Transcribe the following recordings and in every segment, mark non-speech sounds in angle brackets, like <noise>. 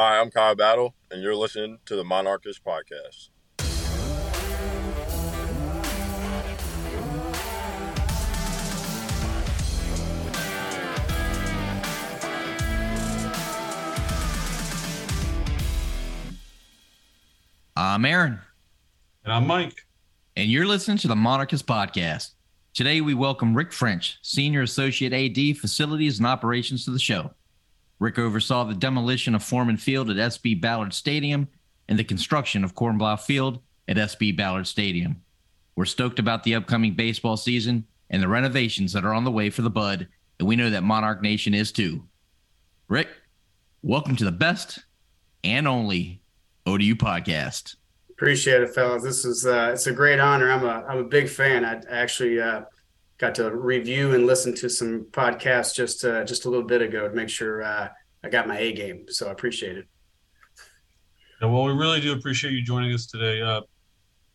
Hi, I'm Kyle Battle, and you're listening to the Monarchist Podcast. I'm Aaron. And I'm Mike. And you're listening to the Monarchist Podcast. Today, we welcome Rick French, Senior Associate AD, Facilities and Operations, to the show. Rick oversaw the demolition of Foreman Field at SB Ballard Stadium and the construction of Kornblau Field at SB Ballard Stadium. We're stoked about the upcoming baseball season and the renovations that are on the way for the Bud, and we know that Monarch Nation is too. Rick, welcome to the best and only ODU podcast. Appreciate it, fellas. This is uh, it's a great honor. I'm a I'm a big fan. I actually uh, got to review and listen to some podcasts just uh, just a little bit ago to make sure uh, I got my A game. So I appreciate it. Yeah, well, we really do appreciate you joining us today, uh,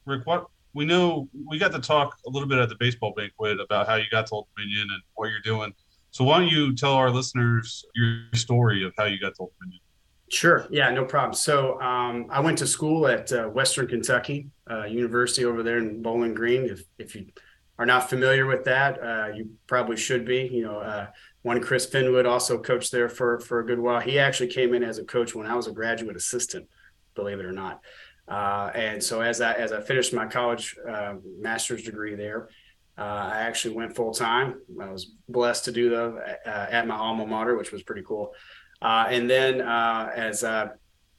Rick. What we know, we got to talk a little bit at the baseball banquet about how you got to Old Dominion and what you're doing. So why don't you tell our listeners your story of how you got to Old Dominion? Sure. Yeah, no problem. So um, I went to school at uh, Western Kentucky uh, University over there in Bowling Green. If if you are not familiar with that, uh, you probably should be. You know, uh, one Chris Finwood also coached there for for a good while. He actually came in as a coach when I was a graduate assistant, believe it or not. Uh, and so as I as I finished my college uh, master's degree there, I actually went full time. I was blessed to do that at my alma mater, which was pretty cool. Uh, and then uh, as I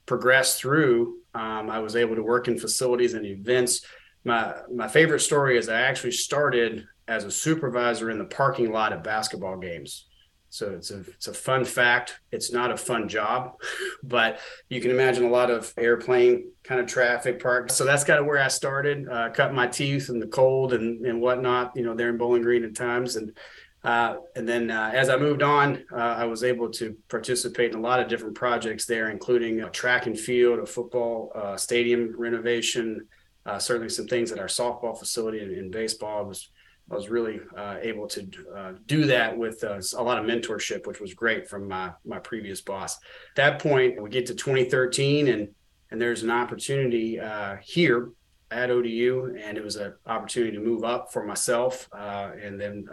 progressed through, um, I was able to work in facilities and events. My my favorite story is I actually started as a supervisor in the parking lot at basketball games. So it's a it's a fun fact. It's not a fun job, <laughs> but you can imagine a lot of airplane kind of traffic park. So that's kind of where I started, uh, cut my teeth in the cold and and whatnot. You know, there in Bowling Green at times, and uh, and then uh, as I moved on, uh, I was able to participate in a lot of different projects there, including a track and field, a football uh, stadium renovation, uh, certainly some things at our softball facility and in baseball. I was I was really uh, able to do that with a lot of mentorship, which was great from my my previous boss. At that point, we get to 2013, and and there's an opportunity here at ODU, and it was an opportunity to move up for myself, and then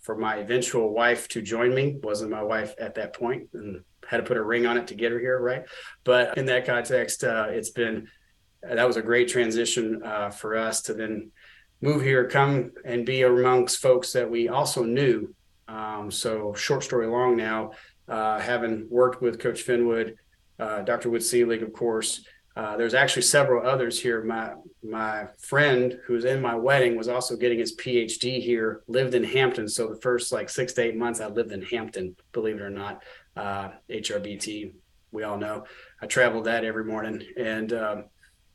for my eventual wife to join me. Wasn't my wife at that point, and had to put a ring on it to get her here, right? But in that context, uh, it's been that was a great transition uh, for us to then move here, come and be amongst folks that we also knew. Um, so, short story long now, uh, having worked with Coach Finwood, uh, Dr. Wood Selig, of course, uh, there's actually several others here. My my friend who was in my wedding was also getting his PhD here. Lived in Hampton, so the first like six to eight months I lived in Hampton. Believe it or not, uh, HRBT. We all know. I traveled that every morning, and um,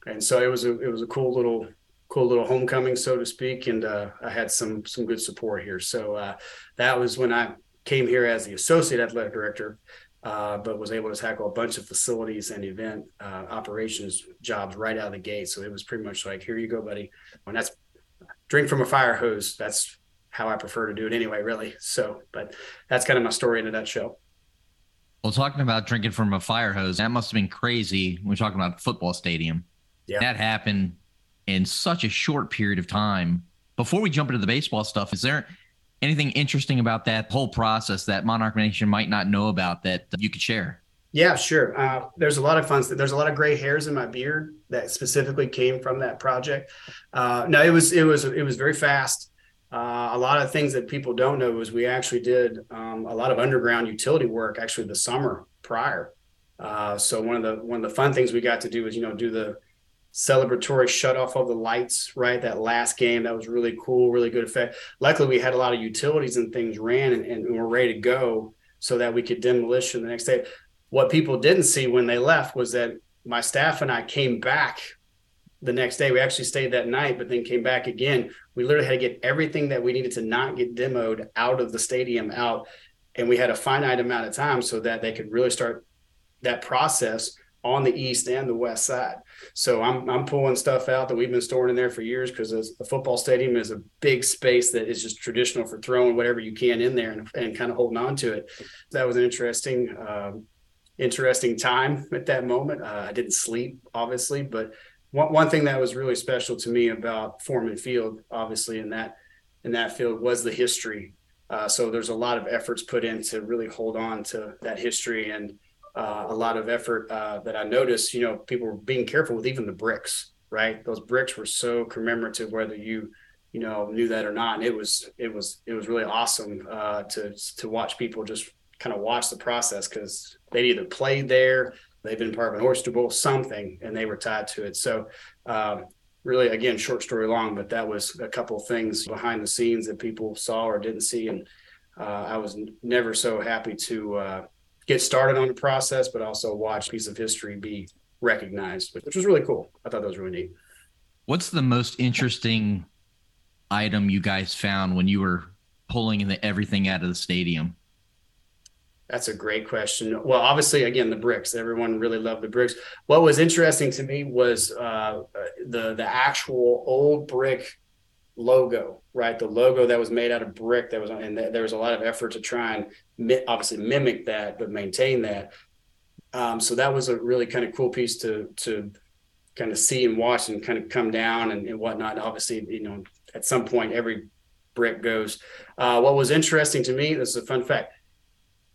and so it was a it was a cool little cool little homecoming, so to speak. And uh, I had some some good support here. So uh, that was when I came here as the associate athletic director uh, but was able to tackle a bunch of facilities and event uh, operations jobs right out of the gate. So it was pretty much like, here you go, buddy. And that's drink from a fire hose. That's how I prefer to do it anyway, really. So, but that's kind of my story in a nutshell. Well, talking about drinking from a fire hose, that must have been crazy. We're talking about football stadium. Yeah. That happened in such a short period of time. Before we jump into the baseball stuff, is there anything interesting about that whole process that Monarch Nation might not know about that you could share? Yeah, sure. Uh, there's a lot of fun. There's a lot of gray hairs in my beard that specifically came from that project. Uh, no, it was it was it was very fast. Uh, a lot of things that people don't know is we actually did um, a lot of underground utility work actually the summer prior. Uh, so one of the one of the fun things we got to do is you know do the celebratory shut off of the lights, right? That last game, that was really cool, really good effect. Luckily, we had a lot of utilities and things ran and, and we're ready to go so that we could demolition the next day. What people didn't see when they left was that my staff and I came back the next day. We actually stayed that night, but then came back again. We literally had to get everything that we needed to not get demoed out of the stadium out. And we had a finite amount of time so that they could really start that process on the east and the west side. So I'm I'm pulling stuff out that we've been storing in there for years because a football stadium is a big space that is just traditional for throwing whatever you can in there and, and kind of holding on to it. That was an interesting um, interesting time at that moment. Uh, I didn't sleep, obviously, but one, one thing that was really special to me about Foreman Field, obviously in that in that field, was the history. Uh, so there's a lot of efforts put in to really hold on to that history and uh, a lot of effort uh, that I noticed. You know, people were being careful with even the bricks. Right, those bricks were so commemorative, whether you you know knew that or not. And it was it was it was really awesome uh, to to watch people just kind of watch the process because they'd either played there, they've been part of an oyster bowl, something, and they were tied to it. So um, really, again, short story long, but that was a couple things behind the scenes that people saw or didn't see, and uh, I was never so happy to uh, get started on the process, but also watch a piece of history be recognized, which was really cool. I thought that was really neat. What's the most interesting item you guys found when you were pulling the, everything out of the stadium? That's a great question. Well, obviously, again, the bricks. Everyone really loved the bricks. What was interesting to me was uh, the the actual old brick logo, right? The logo that was made out of brick that was, and there was a lot of effort to try and obviously mimic that, but maintain that. Um, so that was a really kind of cool piece to to kind of see and watch and kind of come down and, and whatnot. Obviously, you know, at some point every brick goes. Uh, what was interesting to me, this is a fun fact,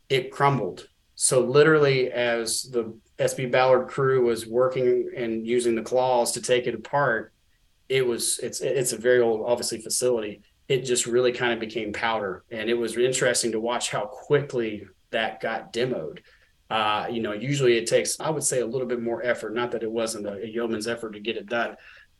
it crumbled. So literally, as the SB Ballard crew was working and using the claws to take it apart, it was it's it's a very old obviously facility. It just really kind of became powder, and it was interesting to watch how quickly that got demoed. Uh, you know, usually it takes, I would say, a little bit more effort. Not that it wasn't a, a yeoman's effort to get it done,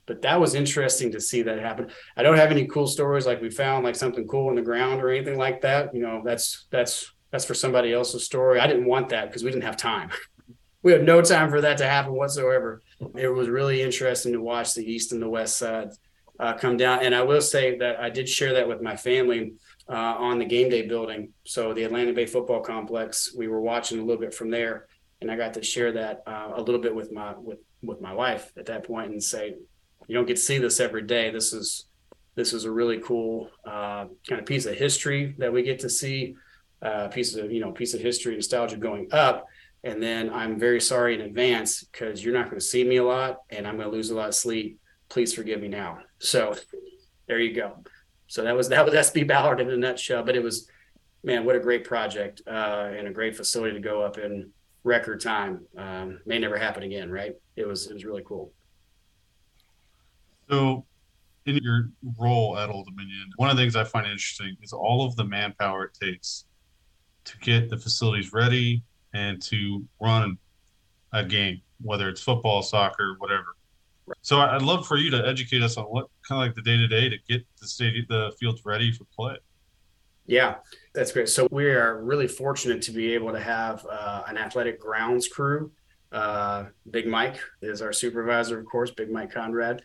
but that was interesting to see that happen. I don't have any cool stories like we found like something cool in the ground or anything like that. You know, that's that's that's for somebody else's story. I didn't want that because we didn't have time. <laughs> we had no time for that to happen whatsoever. It was really interesting to watch the east and the west side uh, come down. And I will say that I did share that with my family uh, on the game day building. So the Atlanta Bay Football Complex, we were watching a little bit from there, and I got to share that uh, a little bit with my with with my wife at that point and say, you don't get to see this every day. This is this is a really cool uh, kind of piece of history that we get to see, uh, piece of you know piece of history nostalgia going up. And then I'm very sorry in advance because you're not going to see me a lot, and I'm going to lose a lot of sleep. Please forgive me now. So there you go. So that was that was SB Ballard in a nutshell. But it was, man, what a great project uh, and a great facility to go up in record time. Um, may never happen again, right? It was it was really cool. So, in your role at Old Dominion, one of the things I find interesting is all of the manpower it takes to get the facilities ready and to run a game, whether it's football, soccer, whatever. So I'd love for you to educate us on what kind of like the day to day to get the stadium, the fields ready for play. Yeah, that's great. So we are really fortunate to be able to have uh, an athletic grounds crew. Uh, Big Mike is our supervisor, of course, Big Mike Conrad.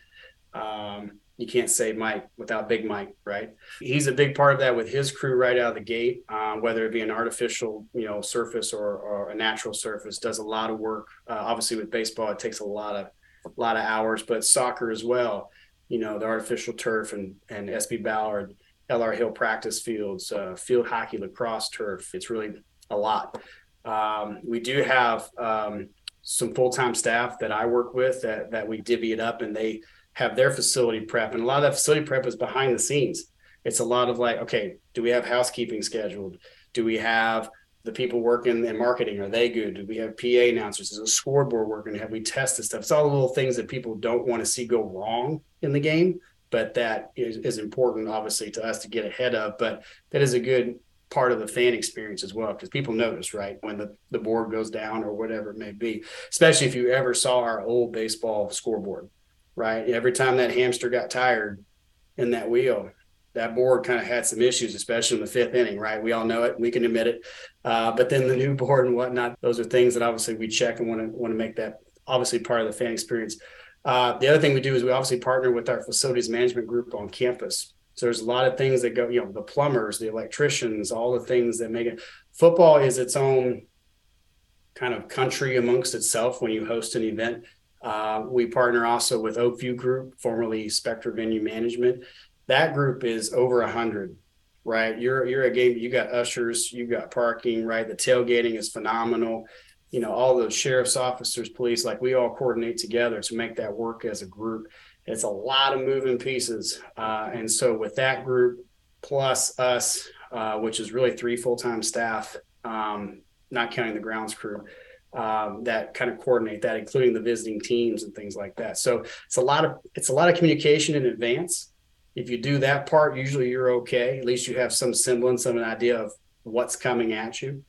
Um, you can't say Mike without Big Mike, right? He's a big part of that with his crew right out of the gate, um, whether it be an artificial, you know, surface or, or a natural surface. Does a lot of work. Uh, obviously, with baseball, it takes a lot of a lot of hours, but soccer as well. You know, the artificial turf and and SB Ballard, LR Hill practice fields, uh, field hockey, lacrosse turf. It's really a lot. Um, we do have um, some full time staff that I work with that that we divvy it up, and they have their facility prep, and a lot of that facility prep is behind the scenes. It's a lot of like, okay, do we have housekeeping scheduled? Do we have the people working in marketing are they good? Do we have pa announcers? Is a scoreboard working? Have we tested stuff? It's all the little things that people don't want to see go wrong in the game but that is, is important obviously to us to get ahead of but that is a good part of the fan experience as well because people notice right when the, the board goes down or whatever it may be especially if you ever saw our old baseball scoreboard right? Every time that hamster got tired in that wheel that board kind of had some issues, especially in the fifth inning, right? We all know it, we can admit it. Uh, but then the new <laughs> board and whatnot, those are things that obviously we check and want to want to make that obviously part of the fan experience. Uh, the other thing we do is we obviously partner with our facilities management group on campus. So there's a lot of things that go, you know, the plumbers, the electricians, all the things that make it. Football is its own kind of country amongst itself when you host an event. Uh, we partner also with Oakview Group, formerly Spectra Venue Management that group is over a hundred right you're you're a game you got ushers you got parking right the tailgating is phenomenal you know, all the sheriff's officers, police, like we all coordinate together to make that work as a group. It's a lot of moving pieces. Uh, and so with that group plus us, uh, which is really three full-time staff, um, not counting the grounds crew, um, that kind of coordinate that, including the visiting teams and things like that. So it's a lot of it's a lot of communication in advance. If you do that part, usually you're okay. At least you have some semblance of an idea of what's coming at you.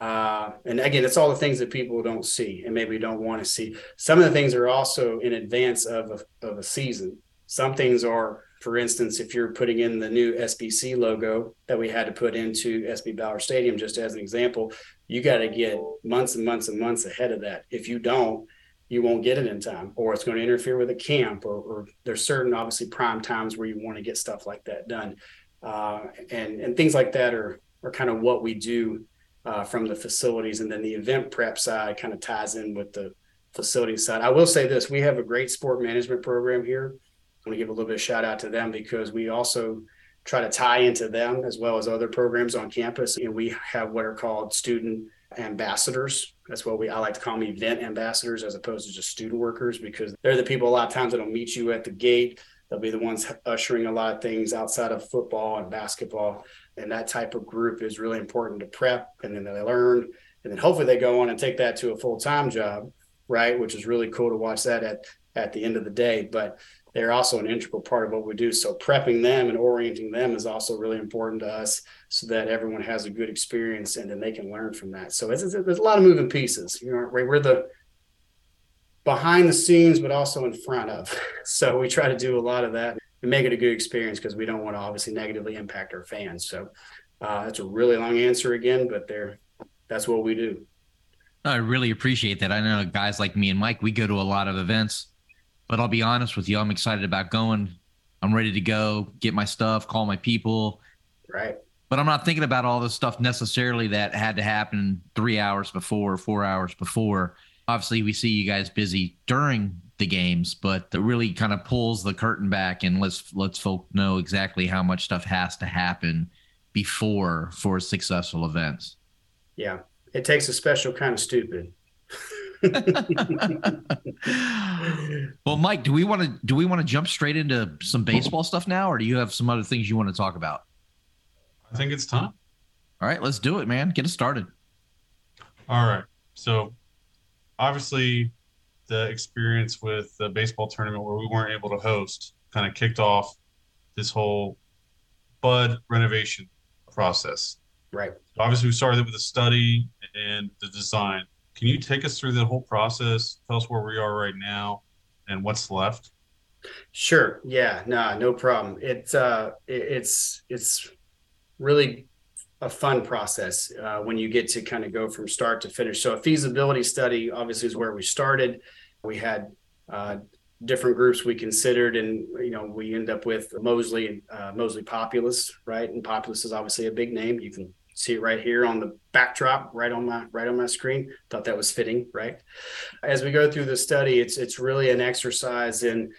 Uh, and again, it's all the things that people don't see and maybe don't want to see. Some of the things are also in advance of a, of a season. Some things are, for instance, if you're putting in the new SBC logo that we had to put into SB Ballard Stadium, just as an example, you got to get months and months and months ahead of that. If you don't, you won't get it in time, or it's going to interfere with a camp, or, or there's certain obviously prime times where you want to get stuff like that done, uh, and and things like that are are kind of what we do uh, from the facilities. And then the event prep side kind of ties in with the facility side. I will say this we have a great sport management program here. I'm going to give a little bit of shout out to them because we also try to tie into them as well as other programs on campus. And we have what are called student ambassadors. That's what we I like to call them event ambassadors as opposed to just student workers because they're the people a lot of times that'll meet you at the gate. They'll be the ones ushering a lot of things outside of football and basketball. And that type of group is really important to prep and then they learn. And then hopefully they go on and take that to a full-time job right? Which is really cool to watch that at at the end of the day. But they're also an integral part of what we do. So prepping them and orienting them is also really important to us so that everyone has a good experience and then they can learn from that so it's, it's, there's a lot of moving pieces you know we're the behind the scenes but also in front of <laughs> so we try to do a lot of that and make it a good experience because we don't want to obviously negatively impact our fans. So uh, that's a really long answer again, but there, that's what we do. I really appreciate that. I know guys like me and Mike, we go to a lot of events, but I'll be honest with you, I'm excited about going. I'm ready to go, get my stuff, call my people. Right. But I'm not thinking about all the stuff necessarily that had to happen three hours before, four hours before. Obviously, we see you guys busy during the games, but it really kind of pulls the curtain back and lets lets folk know exactly how much stuff has to happen before for successful events. Yeah, it takes a special kind of stupid. <laughs> well, Mike, do we want to do we want to jump straight into some baseball stuff now, or do you have some other things you want to talk about? I think it's time. All right, let's do it, man. Get us started. All right. So, obviously, the experience with the baseball tournament where we weren't able to host kind of kicked off this whole bud renovation process. Right. Obviously, we started with the study and the design. Can you take us through the whole process? Tell us where we are right now and what's left. Sure. Yeah. No. No problem. It's uh, it's it's really a fun process uh, when you get to kind of go from start to finish. So a feasibility study obviously is where we started. We had uh, different groups we considered, and you know we end up with Moseley uh, Moseley Populous, right? And Populous is obviously a big name. You can see it right here on the backdrop, right on my right on my screen. Thought that was fitting, right? As we go through the study, it's it's really an exercise in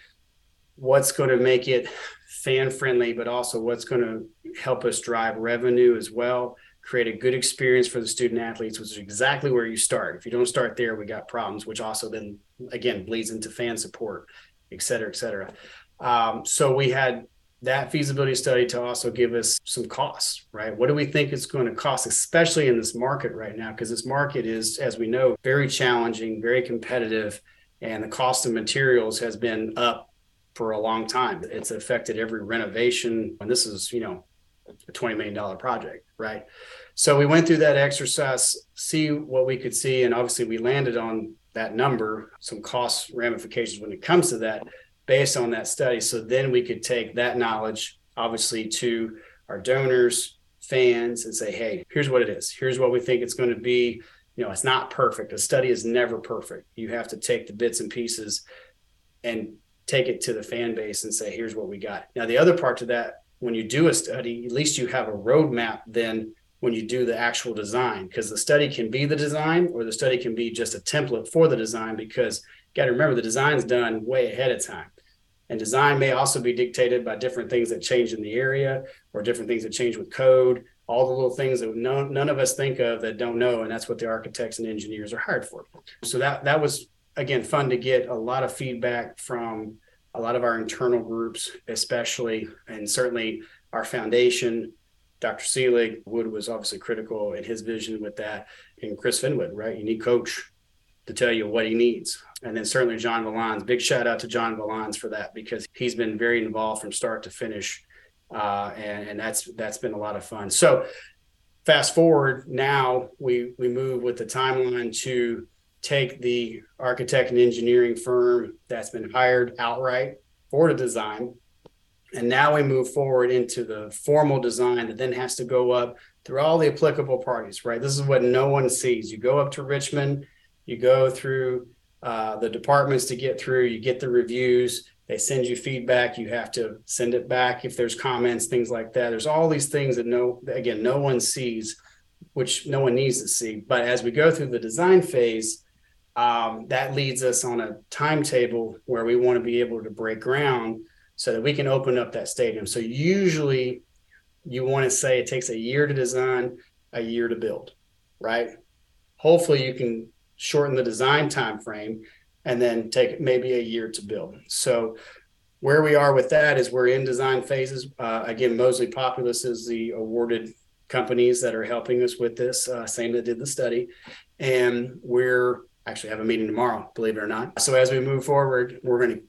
what's going to make it fan friendly, but also what's going to help us drive revenue as well, create a good experience for the student athletes, which is exactly where you start. If you don't start there, we got problems, which also then again bleeds into fan support, et cetera, et cetera. Um, so we had that feasibility study to also give us some costs, right? What do we think it's going to cost, especially in this market right now? Because this market is, as we know, very challenging, very competitive, and the cost of materials has been up for a long time. It's affected every renovation. And this is, you know, a $20 million project, right? So we went through that exercise, see what we could see. And obviously we landed on that number, some cost ramifications when it comes to that based on that study. So then we could take that knowledge, obviously, to our donors, fans, and say, hey, here's what it is. Here's what we think it's going to be. You know, it's not perfect. A study is never perfect. You have to take the bits and pieces and take it to the fan base and say, here's what we got. Now, the other part to that, when you do a study, at least you have a roadmap then when you do the actual design, because the study can be the design or the study can be just a template for the design, because you got to remember the design's done way ahead of time. And design may also be dictated by different things that change in the area or different things that change with code all the little things that no, none of us think of that don't know, and that's what the architects and engineers are hired for. So that that was again fun to get a lot of feedback from a lot of our internal groups, especially and certainly our foundation. Dr. Selig Wood was obviously critical in his vision with that, and Chris Finwood, right? You need coach to tell you what he needs. And then certainly John Valans. Big shout out to John Valans for that because he's been very involved from start to finish, uh, and, and that's that's been a lot of fun. So fast forward now, we we move with the timeline to take the architect and engineering firm that's been hired outright for the design. And now we move forward into the formal design that then has to go up through all the applicable parties, right? This is what no one sees. You go up to Richmond, you go through uh, the departments to get through, you get the reviews, they send you feedback, you have to send it back if there's comments, things like that. There's all these things that no, again, no one sees, which no one needs to see. But as we go through the design phase, um, that leads us on a timetable where we want to be able to break ground so that we can open up that stadium. So usually you want to say it takes a year to design, a year to build, right? Hopefully you can shorten the design time frame and then take maybe a year to build. So where we are with that is we're in design phases. Uh, again, Moseley Populous is the awarded companies that are helping us with this, uh, same that did the study. And we're actually have a meeting tomorrow, believe it or not. So as we move forward, we're going to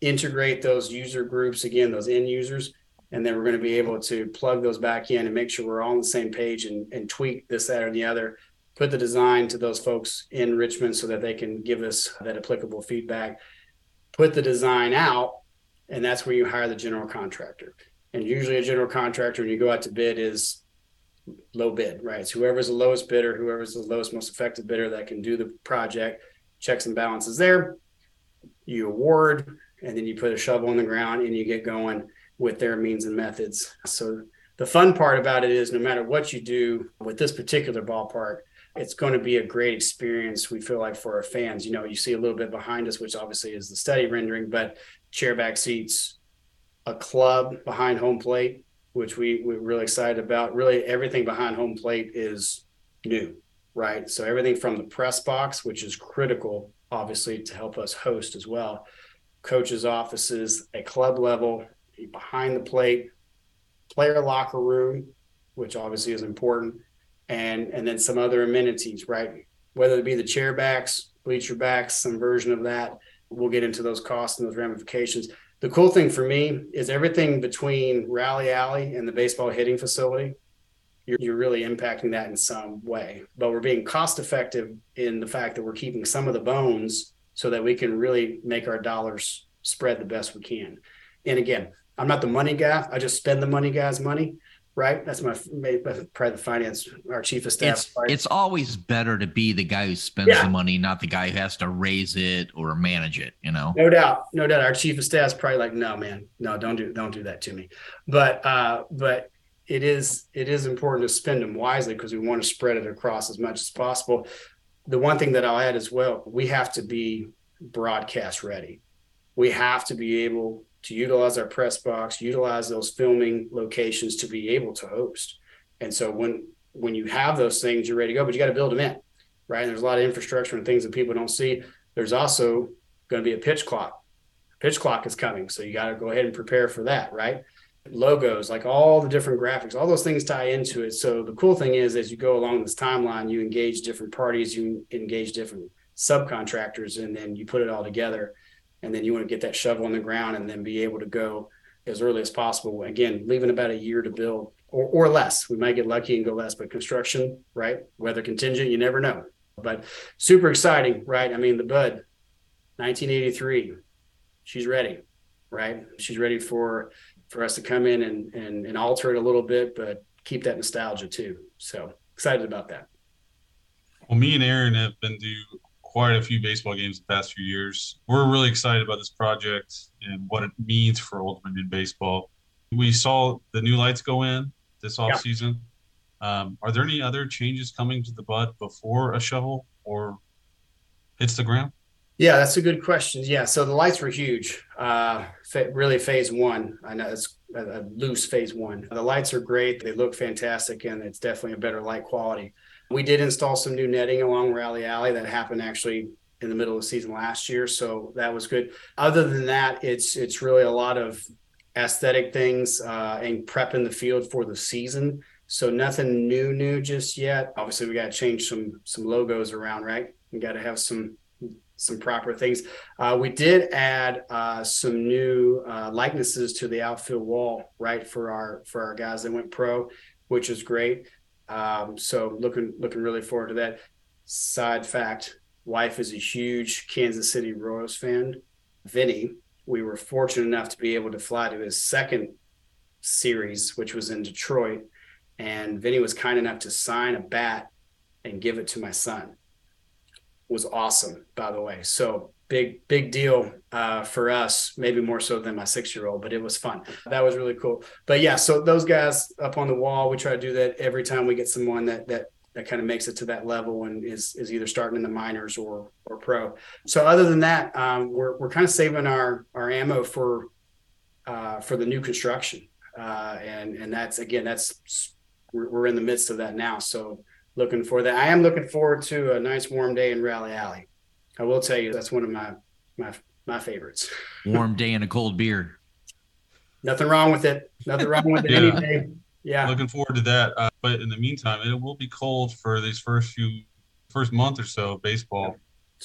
integrate those user groups again, those end users, and then we're going to be able to plug those back in and make sure we're all on the same page and, and tweak this, that, or the other. Put the design to those folks in Richmond so that they can give us that applicable feedback. Put the design out, and that's where you hire the general contractor. And usually, a general contractor, when you go out to bid, is low bid, right? It's whoever's the lowest bidder, whoever's the lowest, most effective bidder that can do the project, checks and balances there. You award, and then you put a shovel in the ground and you get going with their means and methods. So the fun part about it is no matter what you do with this particular ballpark, it's going to be a great experience. We feel like for our fans, you know, you see a little bit behind us, which obviously is the study rendering, but chairback seats, a club behind home plate, which we, we're really excited about. Really, everything behind home plate is new, right? So everything from the press box, which is critical, obviously, to help us host as well, coaches' offices, a club level, behind the plate, player locker room, which obviously is important, and and then some other amenities, right? Whether it be the chair backs, bleacher backs, some version of that. We'll get into those costs and those ramifications the cool thing for me is everything between Rally Alley and the baseball hitting facility. You're, you're really impacting that in some way, but we're being cost effective in the fact that we're keeping some of the bones so that we can really make our dollars spread the best we can. And again, I'm not the money guy. I just spend the money guy's money right? That's my private finance, our chief of staff. It's, it's always better to be the guy who spends yeah. the money, not the guy who has to raise it or manage it. You know, no doubt, no doubt. Our chief of staff is probably like, no, man, no, don't do, don't do that to me. But, uh, but it is, it is important to spend them wisely because we want to spread it across as much as possible. The one thing that I'll add as well, we have to be broadcast ready. We have to be able to utilize our press box, utilize those filming locations to be able to host. And so when when you have those things, you're ready to go, but you got to build them in, right? And there's a lot of infrastructure and things that people don't see. There's also going to be a pitch clock. Pitch clock is coming, so you got to go ahead and prepare for that, right? Logos, like all the different graphics, all those things tie into it. So the cool thing is, as you go along this timeline, you engage different parties, you engage different subcontractors, and then you put it all together and then you want to get that shovel in the ground and then be able to go as early as possible. Again, leaving about a year to build or, or less. We might get lucky and go less, but construction, right? Weather contingent, you never know. But super exciting, right? I mean, the Bud, 1983, she's ready, right? She's ready for for us to come in and and, and alter it a little bit, but keep that nostalgia too. So excited about that. Well, me and Aaron have been to quite a few baseball games the past few years. We're really excited about this project and what it means for Old Dominion baseball. We saw the new lights go in this off season. Um, are there any other changes coming to the bud before a shovel or hits the ground? Yeah, that's a good question. Yeah, so the lights were huge. Uh, really, phase one. I know it's a, a loose phase one. The lights are great. They look fantastic, and it's definitely a better light quality. We did install some new netting along Rally Alley. That happened actually in the middle of the season last year, so that was good. Other than that, it's it's really a lot of aesthetic things uh, and prepping the field for the season. So nothing new, new just yet. Obviously, we got to change some some logos around, right? We got to have some some proper things. Uh, we did add uh, some new uh, likenesses to the outfield wall, right, for our for our guys that went pro, which is great. Um, so looking looking really forward to that. Side fact: wife is a huge Kansas City Royals fan. Vinny, we were fortunate enough to be able to fly to his second series, which was in Detroit, and Vinny was kind enough to sign a bat and give it to my son was awesome, by the way. So big, big deal uh, for us, maybe more so than my six year old, but it was fun. That was really cool. But yeah, so those guys up on the wall, we try to do that every time we get someone that, that, that kind of makes it to that level and is, is either starting in the minors or, or pro. So other than that, um, we're, we're kind of saving our, our ammo for, uh, for the new construction. Uh, and, and that's, again, that's, we're, we're in the midst of that now. So, looking for that. I am looking forward to a nice warm day in Rally Alley. I will tell you that's one of my my my favorites. <laughs> Warm day and a cold beer. Nothing wrong with it. Nothing wrong with <laughs> it. yeah. Any day. Yeah. Looking forward to that. Uh, but in the meantime, it will be cold for these first few first month or so of baseball.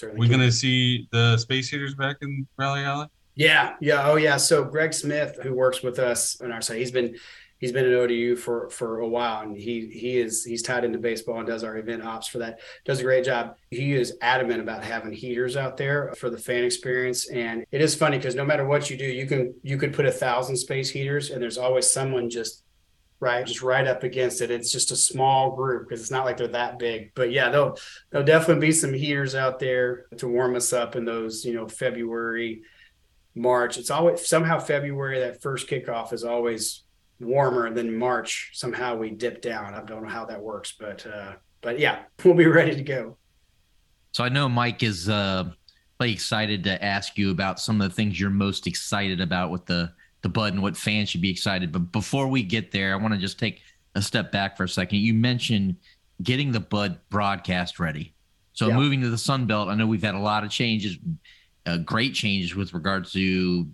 Yeah, We're going to see the space heaters back in Rally Alley. Yeah, yeah, oh yeah. So Greg Smith, who works with us on our side, he's been he's been at ODU for for a while, and he he is he's tied into baseball and does our event ops for that. Does a great job. He is adamant about having heaters out there for the fan experience, and it is funny because no matter what you do, you can you could put a thousand space heaters, and there's always someone just right just right up against it it's just a small group because it's not like they're that big but yeah there'll there'll definitely be some heaters out there to warm us up in those you know february march it's always somehow february that first kickoff is always warmer than March, somehow we dip down. I don't know how that works, but uh, but yeah, <laughs> we'll be ready to go. So I know Mike is uh, excited to ask you about some of the things you're most excited about with the the bud and what fans should be excited. But before we get there, I want to just take a step back for a second. You mentioned getting the bud broadcast ready. So yeah. moving to the Sun Belt, I know we've had a lot of changes, uh, great changes with regards to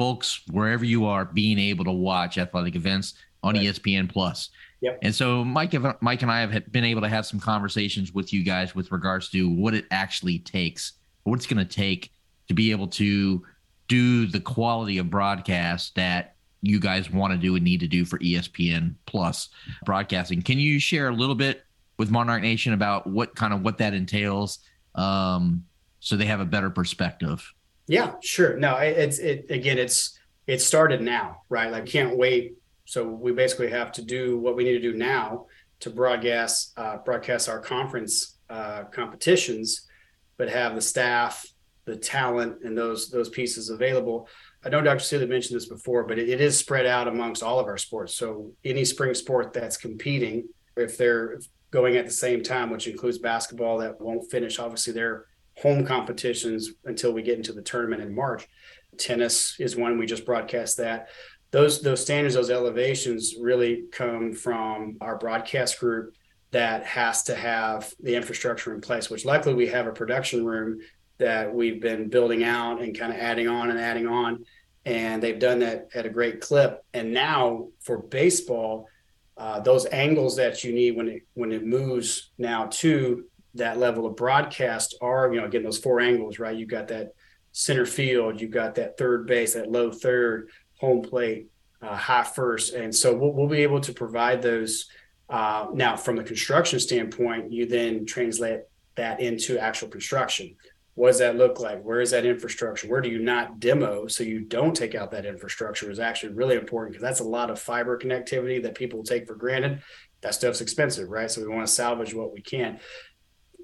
folks wherever you are being able to watch athletic events on right. ESPN Plus. Yep. And so Mike, Mike and I have been able to have some conversations with you guys with regards to what it actually takes, what it's going to take to be able to do the quality of broadcast that you guys want to do and need to do for ESPN Plus broadcasting. Can you share a little bit with Monarch Nation about what kind of what that entails, um, so they have a better perspective? Yeah, sure. No, it's it again. It's it started now, right? Like can't wait. So we basically have to do what we need to do now to broadcast uh, broadcast our conference uh, competitions, but have the staff, the talent, and those those pieces available. I know Dr. Selig mentioned this before, but it, it is spread out amongst all of our sports. So any spring sport that's competing, if they're going at the same time, which includes basketball that won't finish, obviously they're home competitions until we get into the tournament in March. Tennis is one we just broadcast that. Those those standards, those elevations really come from our broadcast group that has to have the infrastructure in place, which luckily we have a production room that we've been building out and kind of adding on and adding on. And they've done that at a great clip. And now for baseball, uh, those angles that you need when it when it moves now to that level of broadcast are, you know, again, those four angles, right? You've got that center field, you've got that third base, that low third, home plate, uh, high first. And so we'll, we'll be able to provide those. Uh, now, from a construction standpoint, you then translate that into actual construction. What does that look like? Where is that infrastructure? Where do you not demo so you don't take out that infrastructure is actually really important because that's a lot of fiber connectivity that people take for granted. That stuff's expensive, right? So we want to salvage what we can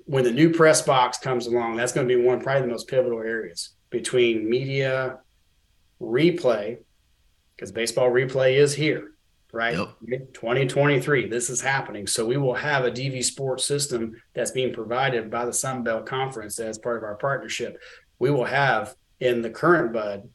when the new press box comes along, that's going to be one probably the most pivotal areas between media replay, because baseball replay is here, right? Yep. 2023, this is happening. So we will have a DV Sports system that's being provided by the Sun Belt Conference as part of our partnership. We will have in the current bud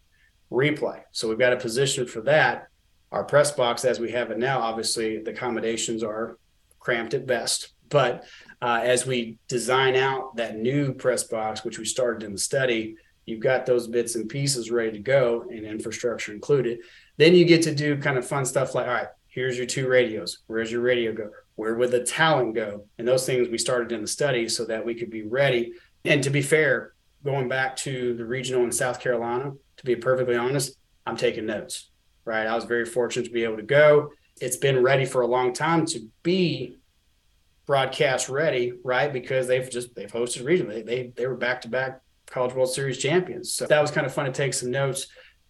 replay. So we've got a position for that. Our press box, as we have it now, obviously the accommodations are cramped at best. But uh, as we design out that new press box, which we started in the study, you've got those bits and pieces ready to go and infrastructure included. Then you get to do kind of fun stuff like, all right, here's your two radios. Where's your radio go? Where would the talent go? And those things we started in the study so that we could be ready. And to be fair, going back to the regional in South Carolina, to be perfectly honest, I'm taking notes, right? I was very fortunate to be able to go. It's been ready for a long time to be broadcast ready, right? Because they've just they've hosted regional. They they, they were back to back College World Series champions. So that was kind of fun to take some notes.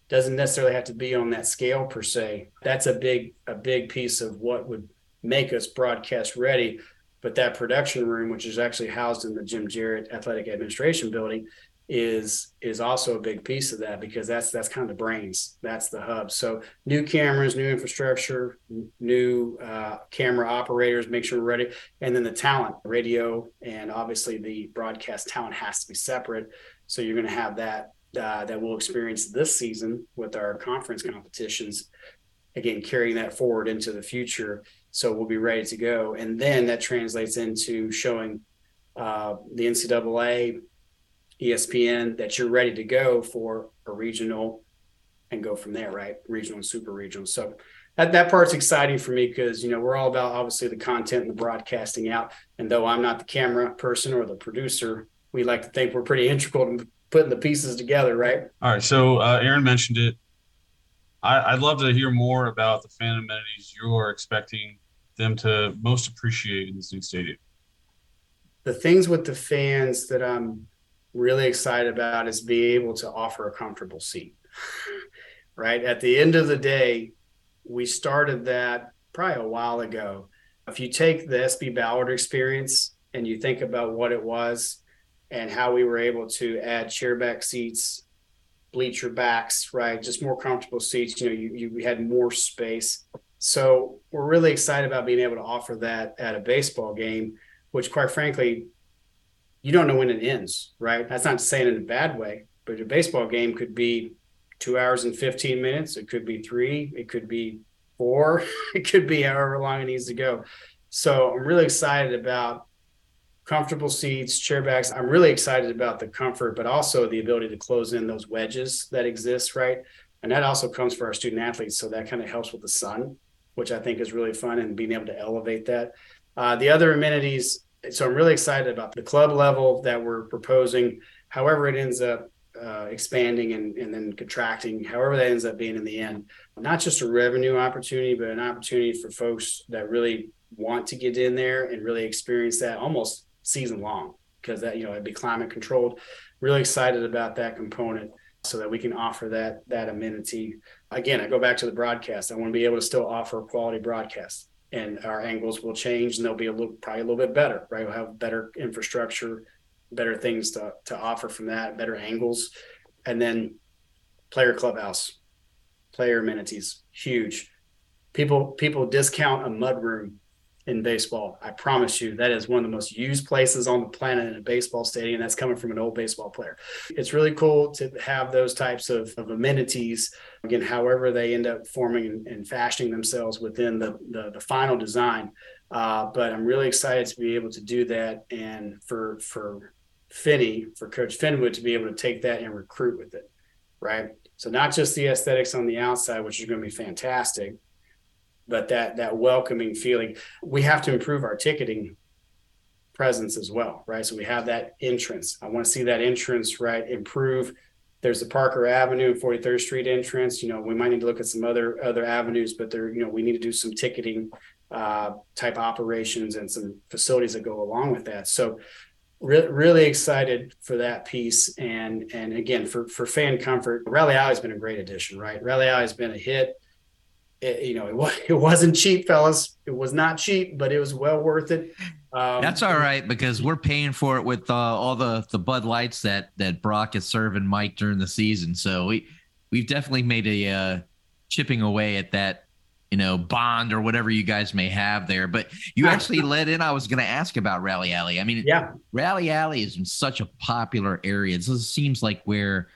Doesn't necessarily have to be on that scale per se. That's a big a big piece of what would make us broadcast ready. But that production room, which is actually housed in the Jim Jarrett Athletic Administration Building, is is also a big piece of that because that's that's kind of the brains that's the hub. So new cameras new infrastructure new uh, camera operators make sure we're ready. And then the talent radio and obviously the broadcast talent has to be separate. So you're going to have that uh, that we'll experience this season with our conference competitions again carrying that forward into the future. So we'll be ready to go. And then that translates into showing uh, the ncaa ESPN that you're ready to go for a regional and go from there, right? Regional and super regional. So that, that part's exciting for me because, you know, we're all about obviously the content and the broadcasting out. And though I'm not the camera person or the producer, we like to think we're pretty integral in putting the pieces together, right? All right. So uh, Aaron mentioned it. I, would love to hear more about the fan amenities you are expecting them to most appreciate in this new stadium. The things with the fans that I'm really excited about is being able to offer a comfortable seat. right at the end of the day, we started that probably a while ago. If you take the SB Ballard experience and you think about what it was and how we were able to add chairback seats, bleacher backs, right? Just more comfortable seats. You know, you, you had more space. So we're really excited about being able to offer that at a baseball game, which quite frankly, you don't know when it ends, right? That's not saying in a bad way, but a baseball game could be two hours and 15 minutes. It could be three. It could be four. <laughs> it could be however long it needs to go. So I'm really excited about comfortable seats, chair backs. I'm really excited about the comfort, but also the ability to close in those wedges that exist, right? And that also comes for our student athletes. So that kind of helps with the sun, which I think is really fun and being able to elevate that. Uh, the other amenities so I'm really excited about the club level that we're proposing. However, it ends up uh, expanding and, and then contracting, however that ends up being in the end, not just a revenue opportunity, but an opportunity for folks that really want to get in there and really experience that almost season long because that you know it'd be climate controlled. Really excited about that component so that we can offer that that amenity. Again, I go back to the broadcast. I want to be able to still offer quality broadcast and our angles will change and they'll be a little probably a little bit better right? We'll have better infrastructure better things to, to offer from that better angles. And then player clubhouse player amenities huge. People people discount a mud room in baseball. I promise you, that is one of the most used places on the planet in a baseball stadium. That's coming from an old baseball player. It's really cool to have those types of, of amenities. Again, however they end up forming and, and fashioning themselves within the, the, the final design. Uh, but I'm really excited to be able to do that and for for Finney, for Coach Finwood to be able to take that and recruit with it, right? So not just the aesthetics on the outside, which is going to be fantastic, but that that welcoming feeling. We have to improve our ticketing presence as well right? So we have that entrance. I want to see that entrance right improve. There's the parker avenue 43rd street entrance. You know we might need to look at some other other avenues but there you know we need to do some ticketing uh, type operations and some facilities that go along with that. So re- really excited for that piece. And and again for for fan comfort rally alley has been a great addition right? Rally alley has been a hit it, you know, it, was, <laughs> it wasn't cheap, fellas. It was not cheap, but it was well worth it. Um, That's all right because we're paying for it with uh, all the the Bud Lights that that Brock is serving Mike during the season. So we we've definitely made a uh, chipping away at that you know, bond or whatever you guys may have there. But you actually let in. I was going to ask about Rally Alley. I mean, yeah, Rally Alley is in such a popular area. It seems like where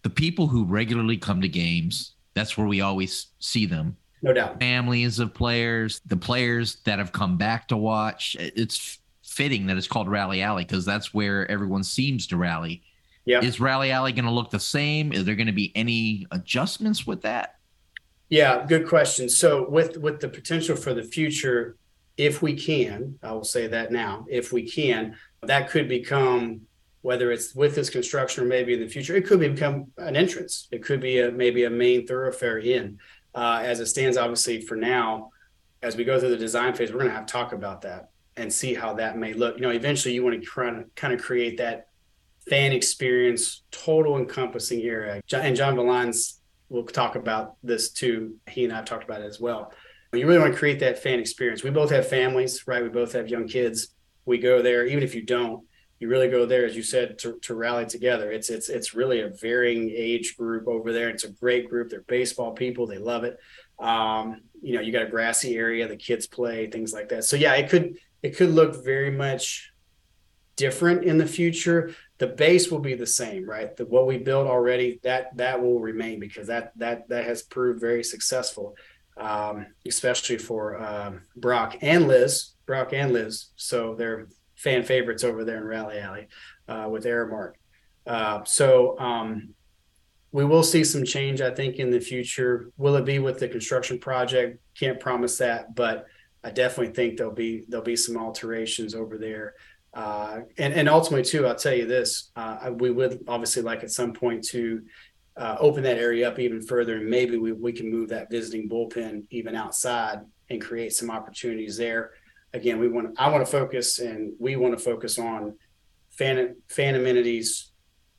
the people who regularly come to games, that's where we always see them. No doubt. Families of players, the players that have come back to watch. It's fitting that it's called Rally Alley because that's where everyone seems to rally. Yeah. Is Rally Alley going to look the same? Is there going to be any adjustments with that? Yeah, good question. So with with the potential for the future, if we can, I will say that now, if we can, that could become whether it's with this construction or maybe in the future, it could become an entrance. It could be a maybe a main thoroughfare in. Uh, as it stands, obviously for now, as we go through the design phase, we're going to have to talk about that and see how that may look. You know, eventually you want to kind of, create that fan experience, total encompassing area. And John Valines will talk about this too. He and I have talked about it as well. You really want to create that fan experience. We both have families, right? We both have young kids. We go there, even if you don't, you really go there, as you said, to, to rally together. It's it's it's really a varying age group over there. It's a great group. They're baseball people. They love it. Um, you know, you got a grassy area, the kids play, things like that. So yeah, it could it could look very much different in the future. The base will be the same, right? The, what we built already that that will remain because that that that has proved very successful, um, especially for um, Brock and Liz, Brock and Liz. So they're fan favorites over there in Rally Alley uh, with Aramark. Uh, so um, we will see some change, I think, in the future. Will it be with the construction project? Can't promise that, but I definitely think there'll be there'll be some alterations over there. Uh, and and ultimately, too, I'll tell you this: uh, we would obviously like at some point to uh, open that area up even further, and maybe we, we can move that visiting bullpen even outside and create some opportunities there again, we want I want to focus and we want to focus on fan fan amenities,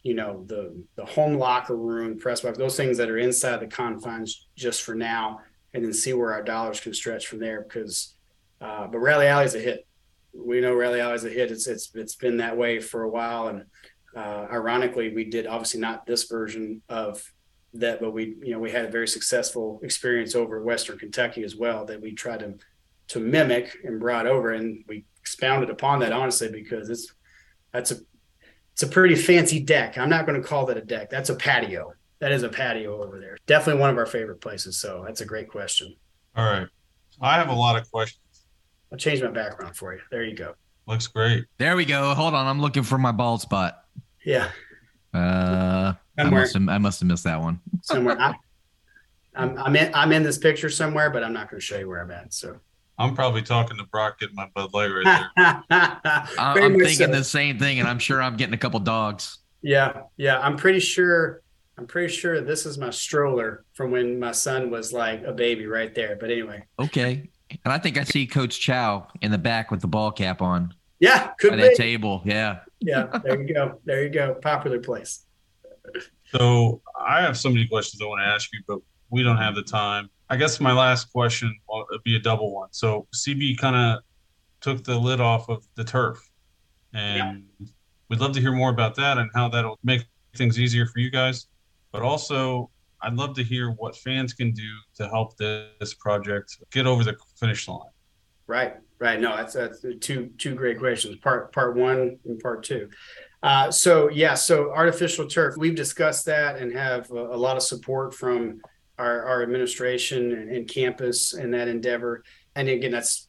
you know, the the home locker room, press box, those things that are inside the confines just for now, and then see where our dollars can stretch from there. Because, uh, but Rally Alley is a hit. We know Rally Alley is a hit. It's it's it's been that way for a while, and uh, ironically, we did obviously not this version of that, but we you know we had a very successful experience over Western Kentucky as well that we tried to to mimic and brought over and we expounded upon that honestly because it's that's a it's a pretty fancy deck. I'm not going to call that a deck. That's a patio. That is a patio over there. Definitely one of our favorite places so that's a great question. All right. I have a lot of questions. I'll change my background for you. There you go. Looks great. There we go. Hold on. I'm looking for my bald spot. Yeah. Uh I must, have, I must have missed that one. Somewhere. I, I'm, I'm in i'm in this picture somewhere but i'm not going to show you where i'm at so I'm probably talking to Brock getting my Bud Light right there. <laughs> I'm thinking so. the same thing, and I'm sure I'm getting a couple dogs. Yeah, yeah. I'm pretty sure. I'm pretty sure this is my stroller from when my son was like a baby right there. But anyway. Okay. And I think I see Coach Chow in the back with the ball cap on. Yeah, could be. that table. Yeah. Yeah. There you go. There you go. Popular place. So I have so many questions I want to ask you, but we don't have the time. I guess my last question will be a double one. So CB kind of took the lid off of the turf, and yeah. we'd love to hear more about that and how that'll make things easier for you guys. But also, I'd love to hear what fans can do to help this project get over the finish line. Right, right. No, that's, that's two two great questions. Part part one and part two. Uh, so yeah, so artificial turf. We've discussed that and have a, a lot of support from our, our administration and, and campus in that endeavor. And again, that's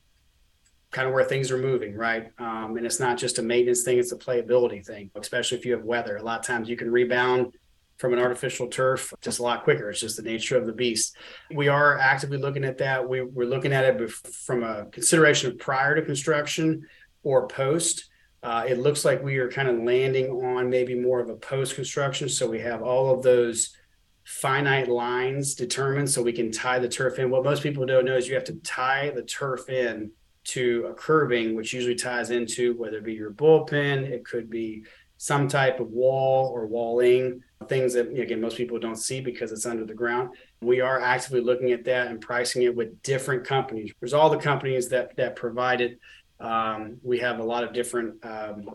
kind of where things are moving, right? Um, and it's not just a maintenance thing; it's a playability thing. Especially if you have weather, a lot of times you can rebound from an artificial turf just a lot quicker. It's just the nature of the beast. We are actively looking at that. We, we're looking at it from a consideration of prior to construction or post. Uh, it looks like we are kind of landing on maybe more of a post construction. So we have all of those finite lines determined so we can tie the turf in. What most people don't know is you have to tie the turf in to a curbing, which usually ties into whether it be your bullpen, it could be some type of wall or walling, things that again most people don't see because it's under the ground. We are actively looking at that and pricing it with different companies. There's all the companies that that provide it. Um, we have a lot of different um,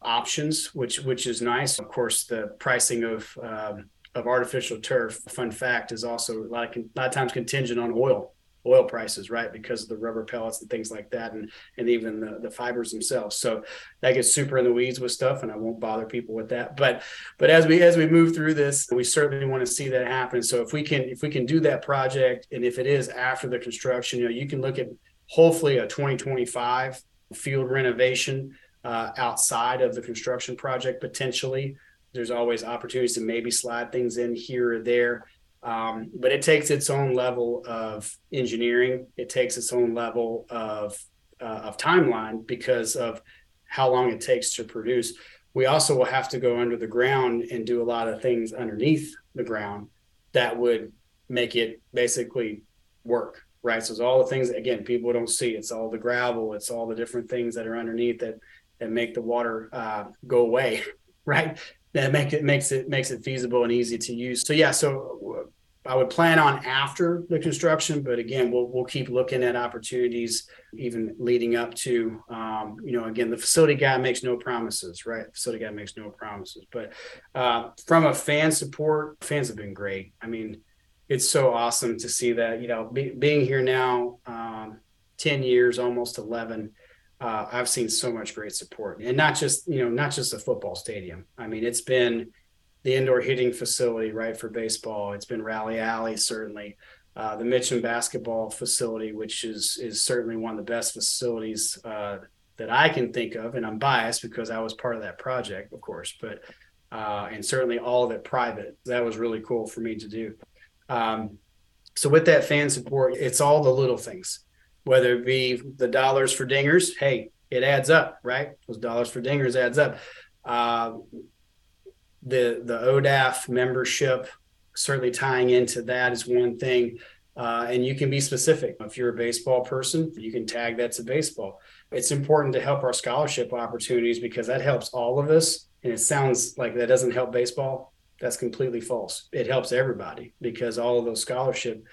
options, which which is nice. Of course, the pricing of um, of artificial turf, fun fact, is also a lot of, a lot of times contingent on oil oil prices, right? Because of the rubber pellets and things like that, and and even the, the fibers themselves. So that gets super in the weeds with stuff, and I won't bother people with that. But but as we as we move through this, we certainly want to see that happen. So if we can if we can do that project, and if it is after the construction, you know, you can look at hopefully a 2025 field renovation uh, outside of the construction project potentially. There's always opportunities to maybe slide things in here or there. Um, but it takes its own level of engineering. It takes its own level of uh, of timeline because of how long it takes to produce. We also will have to go under the ground and do a lot of things underneath the ground that would make it basically work, right? So it's all the things again people don't see. It's all the gravel. It's all the different things that are underneath that that make the water uh, go away, <laughs> right? That make it makes it makes it feasible and easy to use. So yeah, so I would plan on after the construction, but again, we'll we'll keep looking at opportunities even leading up to. Um, you know, again, the facility guy makes no promises, right? The facility guy makes no promises, but uh, from a fan support, fans have been great. I mean, it's so awesome to see that. You know, be, being here now, um, ten years, almost eleven. Uh, I've seen so much great support, and not just you know not just a football stadium. I mean, it's been the indoor hitting facility, right, for baseball. It's been Rally Alley, certainly. Uh, the Mitchum basketball facility, which is is certainly one of the best facilities uh, that I can think of, and I'm biased because I was part of that project, of course, but uh, and certainly all of it private. That was really cool for me to do. Um, so with that fan support, it's all the little things, whether it be the dollars for dingers. Hey, it adds up, right? Those dollars for dingers adds up. Uh, the the ODAF membership certainly tying into that is one thing. Uh, and you can be specific. If you're a baseball person, you can tag that to baseball. It's important to help our scholarship opportunities because that helps all of us. And it sounds like that doesn't help baseball. That's completely false. It helps everybody because all of those scholarship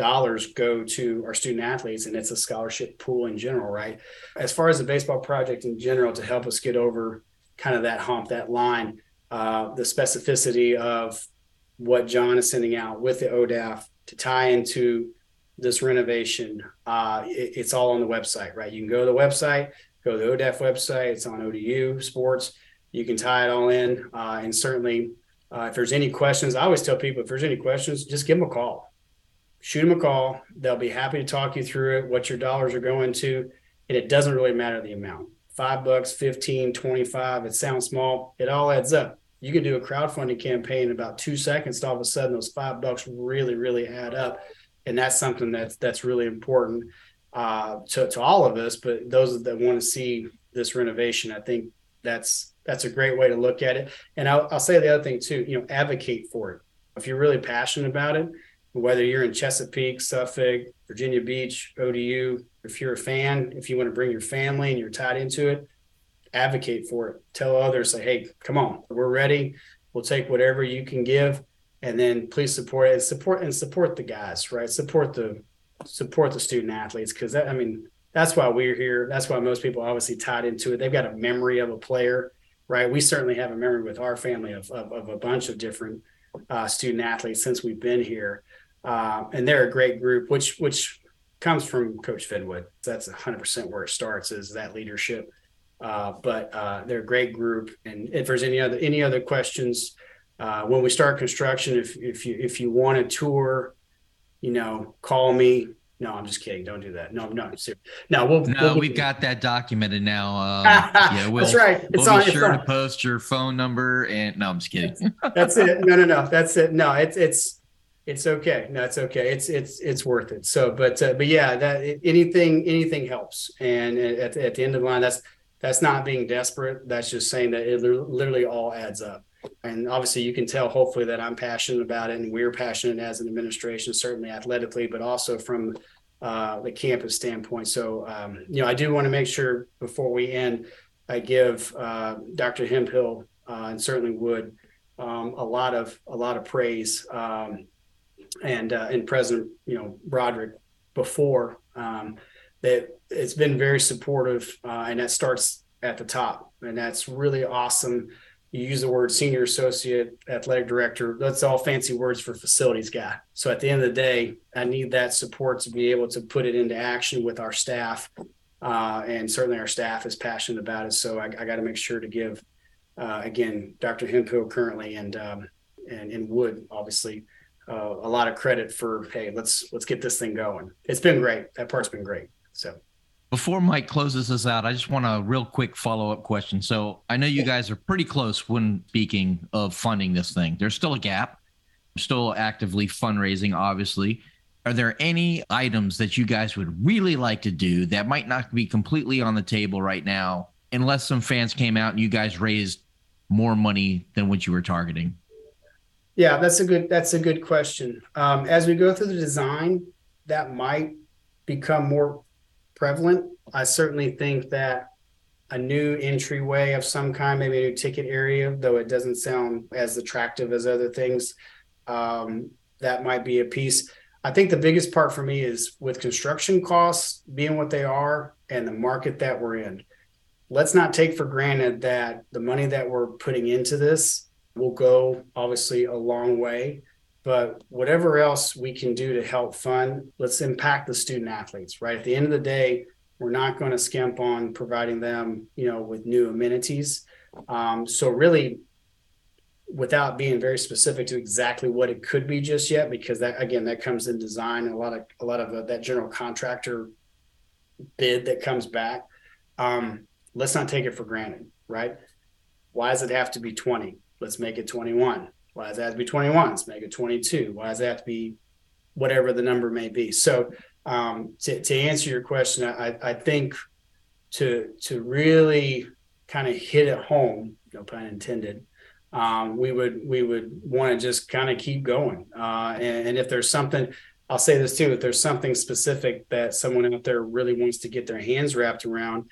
dollars go to our student athletes and it's a scholarship pool in general, right? As far as the baseball project in general to help us get over kind of that hump, that line, uh, the specificity of what John is sending out with the ODAF to tie into this renovation. Uh, it, it's all on the website, right? You can go to the website, go to the ODAF website. It's on ODU Sports. You can tie it all in, uh, and certainly, uh, if there's any questions, I always tell people if there's any questions, just give them a call. Shoot them a call. They'll be happy to talk you through it, what your dollars are going to, and it doesn't really matter the amount. Five bucks, 15, 25, it sounds small. It all adds up you can do a crowdfunding campaign in about two seconds. All of a sudden, those five bucks really, really add up, and that's something that's that's really important uh, to to all of us. But those that want to see this renovation, I think that's that's a great way to look at it. And I'll, I'll say the other thing too. You know, advocate for it if you're really passionate about it. Whether you're in Chesapeake, Suffolk, Virginia Beach, ODU, if you're a fan, if you want to bring your family and you're tied into it, advocate for it. Tell others, say, hey, come on, we're ready. We'll take whatever you can give, and then please support it and support and support the guys, right? Support the support the student athletes because I mean that's why we're here. That's why most people obviously tied into it. They've got a memory of a player, right? We certainly have a memory with our family of of, of a bunch of different uh, student athletes since we've been here, uh, and they're a great group, which which comes from Coach Finwood. That's 100% where it starts is that leadership uh, but uh, they're a great group. And if there's any other any other questions uh, when we start construction, if if you if you want a tour, you know, call me. No, I'm just kidding. Don't do that. No, no, no. We'll, no, we'll we've got that documented now. Um, <laughs> yeah, we'll, that's right. It's we'll on, be sure to post your phone number and no, I'm just kidding. that's it. No, no, no. That's it. No, it's it's it's okay. No, it's okay. It's it's it's worth it. So, but uh, but yeah, that anything anything helps. And at, at the end of the line, that's that's not being desperate. That's just saying that it literally all adds up. And obviously, you can tell, hopefully, that I'm passionate about it and we're passionate as an administration, certainly athletically, but also from uh, the campus standpoint. So, um, you know, I do want to make sure before we end, I give uh, Dr. Hemphill uh, and certainly Wood um, a lot of a lot of praise um, and uh, and President, you know, Broderick before um, that it's been very supportive, uh, and that starts at the top, and that's really awesome you use the word senior associate, athletic director. That's all fancy words for facilities guy. So at the end of the day, I need that support to be able to put it into action with our staff. Uh, and certainly our staff is passionate about it. So I, I got to make sure to give, uh, again, Dr. Hemphill currently and, um, and, and Wood, obviously, uh, a lot of credit for, hey, let's, let's get this thing going. It's been great. That part's been great. So. Before Mike closes us out, I just want a real quick follow up question. So I know you guys are pretty close when speaking of funding this thing. There's still a gap, still actively fundraising, obviously. Are there any items that you guys would really like to do that might not be completely on the table right now, unless some fans came out and you guys raised more money than what you were targeting? Yeah, that's a good that's a good question. Um, as we go through the design, that might become more prevalent. I certainly think that a new entryway of some kind, maybe a new ticket area, though it doesn't sound as attractive as other things, um, that might be a piece. I think the biggest part for me is with construction costs being what they are and the market that we're in. Let's not take for granted that the money that we're putting into this will go obviously a long way but whatever else we can do to help fund, let's impact the student athletes, right? At the end of the day, we're not going to skimp on providing them, you know, with new amenities. Um, so really, without being very specific to exactly what it could be just yet, because that again, that comes in design and a lot of a lot of uh, that general contractor bid that comes back. Um, let's not take it for granted, right? Why does it have to be 20? Let's make it 21 why does it have to be 21? Let's make it 22. Why does that have to be whatever the number may be? So um, to, to answer your question, I, I think to to really kind of hit it home, no pun intended, um, we would we would want to just kind of keep going. Uh, and, and if there's something, I'll say this too: if there's something specific that someone out there really wants to get their hands wrapped around,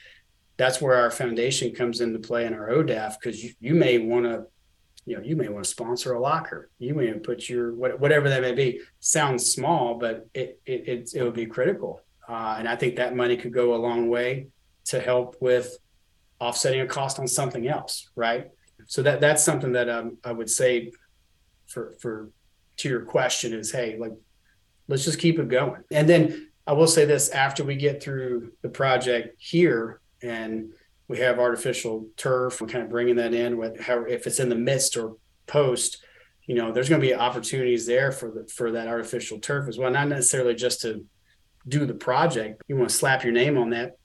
that's where our foundation comes into play in our ODAF because you, you may want to you know, you may want to sponsor a locker. You may put your whatever that may be. Sounds small, but it it it, it would be critical. Uh, and I think that money could go a long way to help with offsetting a cost on something else, right? So that that's something that um, I would say for for to your question is, hey, like let's just keep it going. And then I will say this: after we get through the project here and we have artificial turf. We're kind of bringing that in with how if it's in the midst or post, you know, there's going to be opportunities there for the for that artificial turf as well. Not necessarily just to do the project. You want to slap your name on that.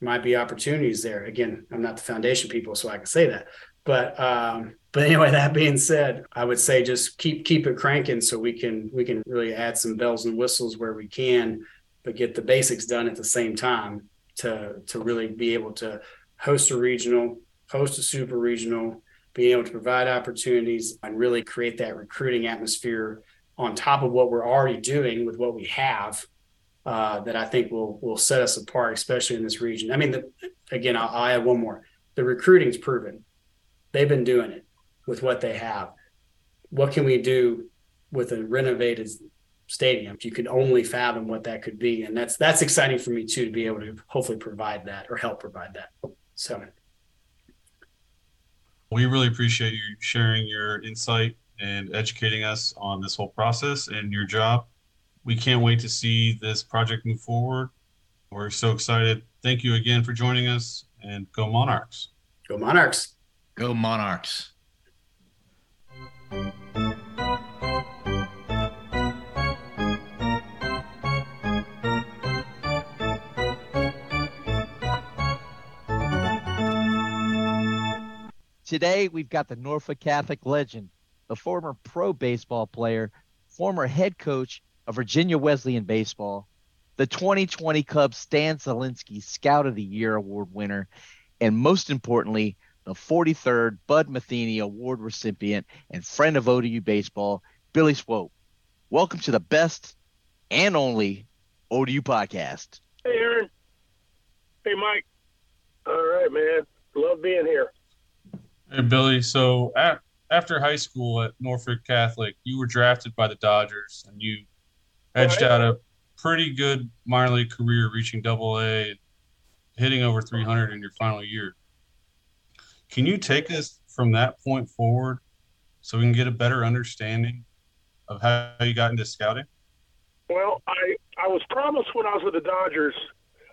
Might be opportunities there. Again, I'm not the foundation people, so I can say that. But um, but anyway, that being said, I would say just keep keep it cranking so we can we can really add some bells and whistles where we can, but get the basics done at the same time to to really be able to host a regional, host a super regional, being able to provide opportunities and really create that recruiting atmosphere on top of what we're already doing with what we have uh, that I think will will set us apart, especially in this region. I mean, the, again, I'll, I'll add one more. The recruiting's proven; they've been doing it with what they have. What can we do with a renovated stadium. You could only fathom what that could be, and that's that's exciting for me too to be able to hopefully provide that or help provide that. So we really appreciate you sharing your insight and educating us on this whole process and your job. We can't wait to see this project move forward. We're so excited. Thank you again for joining us and go Monarchs. Go Monarchs. Go Monarchs. Today, we've got the Norfolk Catholic legend, the former pro baseball player, former head coach of Virginia Wesleyan Baseball, the 2020 Cubs Stan Zielinski Scout of the Year Award winner, and most importantly, the 43rd Bud Metheny Award recipient and friend of ODU Baseball, Billy Swoope. Welcome to the best and only ODU podcast. Hey, Aaron. Hey, Mike. All right, man. Love being here. Hey, Billy. So at, after high school at Norfolk Catholic, you were drafted by the Dodgers, and you edged right. out a pretty good minor league career, reaching Double A, hitting over 300 in your final year. Can you take us from that point forward so we can get a better understanding of how you got into scouting? Well, I I was promised when I was with the Dodgers,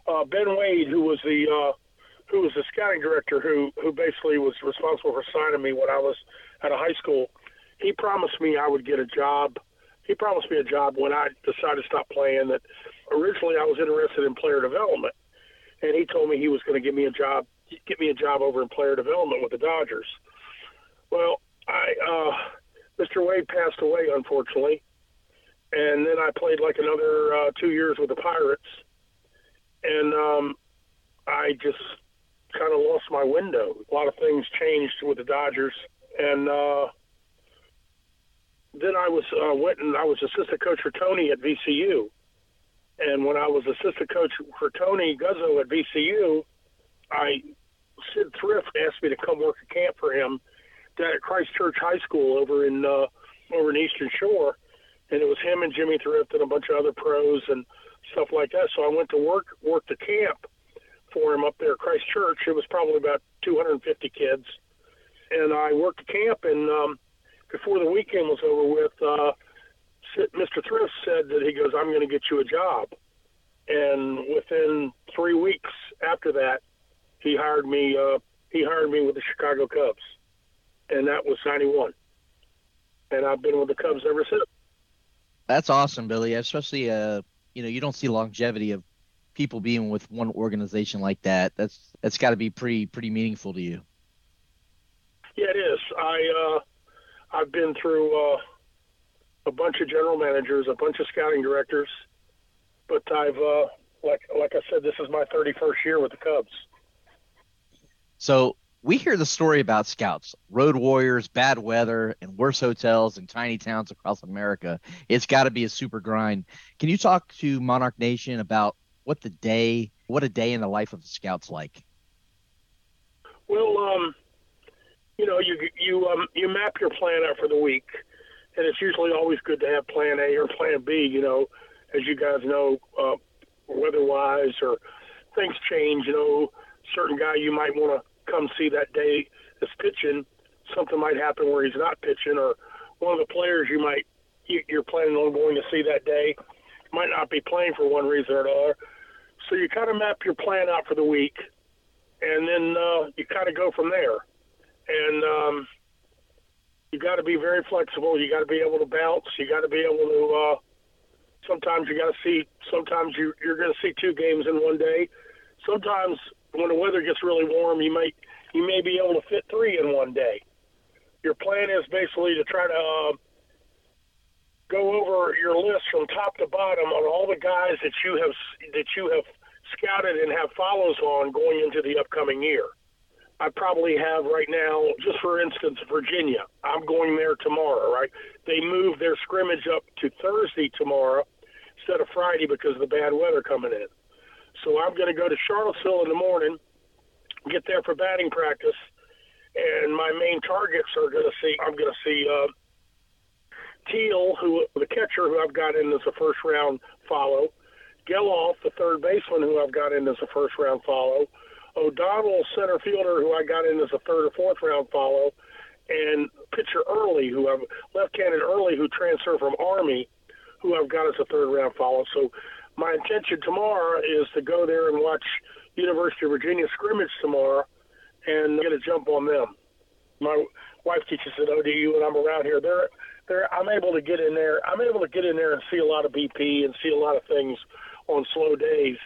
uh, Ben Wade, who was the uh, who was the scouting director, who who basically was responsible for signing me when I was at a high school. He promised me I would get a job. He promised me a job when I decided to stop playing. That originally I was interested in player development, and he told me he was going to give me a job, get me a job over in player development with the Dodgers. Well, I uh, Mr. Wade passed away unfortunately, and then I played like another uh, two years with the Pirates, and um, I just kind of lost my window. A lot of things changed with the Dodgers, and uh, then I was uh, went and I was assistant coach for Tony at VCU, and when I was assistant coach for Tony Guzzo at VCU, I Sid Thrift asked me to come work a camp for him at Christ Church High School over in uh, over in Eastern Shore, and it was him and Jimmy Thrift and a bunch of other pros and stuff like that. So I went to work work the camp for him up there at Christ Church. It was probably about 250 kids, and I worked the camp. And um, before the weekend was over with, uh, Mr. Thrift said that he goes, "I'm going to get you a job." And within three weeks after that, he hired me. Uh, he hired me with the Chicago Cubs, and that was '91. And I've been with the Cubs ever since. That's awesome, Billy. Especially, uh, you know, you don't see longevity of people being with one organization like that. That's that's got to be pretty pretty meaningful to you. Yeah, it is. I uh, I've been through uh, a bunch of general managers, a bunch of scouting directors, but I've uh, like like I said, this is my 31st year with the Cubs. So we hear the story about scouts, road warriors, bad weather, and worse hotels in tiny towns across America. It's got to be a super grind. Can you talk to Monarch Nation about what the day, what a day in the life of the scouts like? Well, um, you know, you you um, you map your plan out for the week, and it's usually always good to have Plan A or Plan B. You know, as you guys know, uh, weather-wise or things change. You know, certain guy you might want to come see that day is pitching. Something might happen where he's not pitching, or one of the players you might you're planning on going to see that day might not be playing for one reason or another. So you kind of map your plan out for the week, and then uh, you kind of go from there. And um, you got to be very flexible. You got to be able to bounce. You got to be able to. Uh, sometimes you got to see. Sometimes you, you're going to see two games in one day. Sometimes when the weather gets really warm, you might you may be able to fit three in one day. Your plan is basically to try to uh, go over your list from top to bottom on all the guys that you have that you have scouted and have follows on going into the upcoming year. I probably have right now, just for instance, Virginia. I'm going there tomorrow, right? They moved their scrimmage up to Thursday tomorrow instead of Friday because of the bad weather coming in. So I'm going to go to Charlottesville in the morning, get there for batting practice, and my main targets are going to see. I'm going to see uh, Teel, who the catcher who I've got in as a first round follow, Gelof, the third baseman who I've got in as a first round follow, O'Donnell, center fielder, who I got in as a third or fourth round follow, and pitcher Early, who I've left-handed Early, who transferred from Army, who I've got as a third round follow. So my intention tomorrow is to go there and watch University of Virginia scrimmage tomorrow and get a jump on them. My wife teaches at ODU, and I'm around here. They're, they're, I'm able to get in there. I'm able to get in there and see a lot of BP and see a lot of things on slow days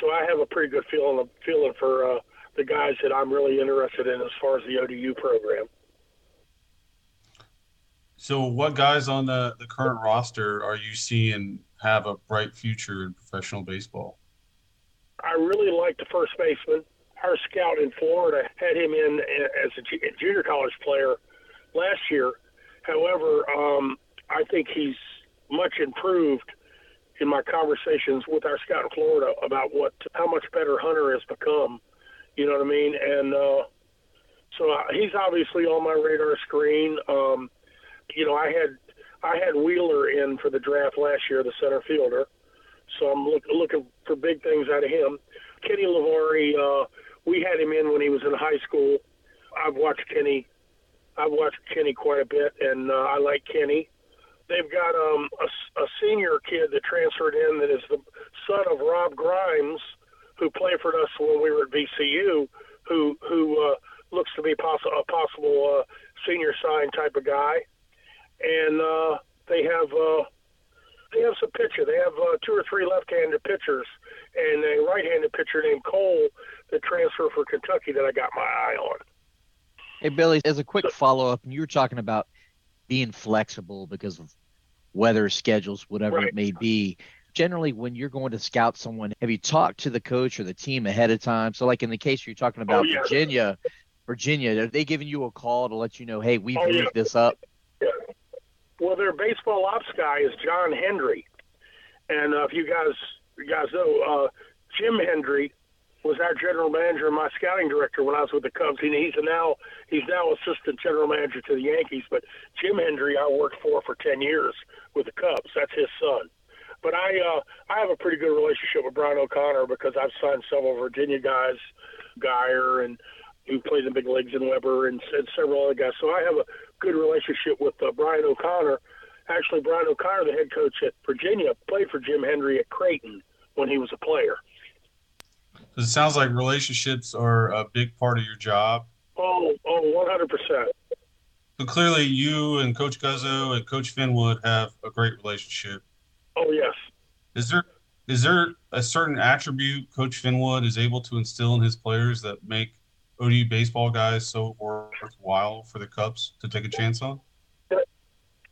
so I have a pretty good feeling feeling for uh, the guys that I'm really interested in as far as the ODU program. So, what guys on the, the current roster are you seeing have a bright future in professional baseball? I really like the first baseman. Our scout in Florida had him in as a junior college player last year. However, um, I think he's much improved in my conversations with our scout in Florida about what how much better Hunter has become. You know what I mean? And uh, so uh, he's obviously on my radar screen. Um, you know, I had I had Wheeler in for the draft last year, the center fielder. So I'm look, looking for big things out of him. Kenny Levari, uh, we had him in when he was in high school. I've watched Kenny I've watched Kenny quite a bit, and uh, I like Kenny. They've got um, a, a senior kid that transferred in that is the son of Rob Grimes, who played for us when we were at VCU, who who uh, looks to be poss- a possible uh, senior sign type of guy. And uh, they have uh, they have some pitcher. They have uh, two or three left-handed pitchers and a right-handed pitcher named Cole that transferred for Kentucky that I got my eye on. Hey Billy, as a quick follow-up, and you were talking about being flexible because of weather schedules, whatever Right. it may be. Generally, when you're going to scout someone, have you talked to the coach or the team ahead of time? So, like in the case you're talking about Oh, yeah. Virginia, Virginia, are they giving you a call to let you know, hey, we've Oh, yeah. moved this up? Well, their baseball ops guy is John Hendry, and uh, if you guys you guys know, uh, Jim Hendry was our general manager and my scouting director when I was with the Cubs. He, he's now he's now assistant general manager to the Yankees. But Jim Hendry, I worked for for ten years with the Cubs. That's his son. But I uh, I have a pretty good relationship with Brian O'Connor because I've signed several Virginia guys, Geyer and who played in the big leagues in Weber and, and several other guys. So I have a good relationship with uh, Brian O'Connor. Actually, Brian O'Connor, the head coach at Virginia, played for Jim Hendry at Creighton when he was a player. It sounds like relationships are a big part of your job. Oh, oh, 100%. So clearly, you and Coach Guzzo and Coach Finwood have a great relationship. Oh, yes. Is there is there a certain attribute Coach Finwood is able to instill in his players that make ODU baseball guys so worthwhile for the Cubs to take a chance on?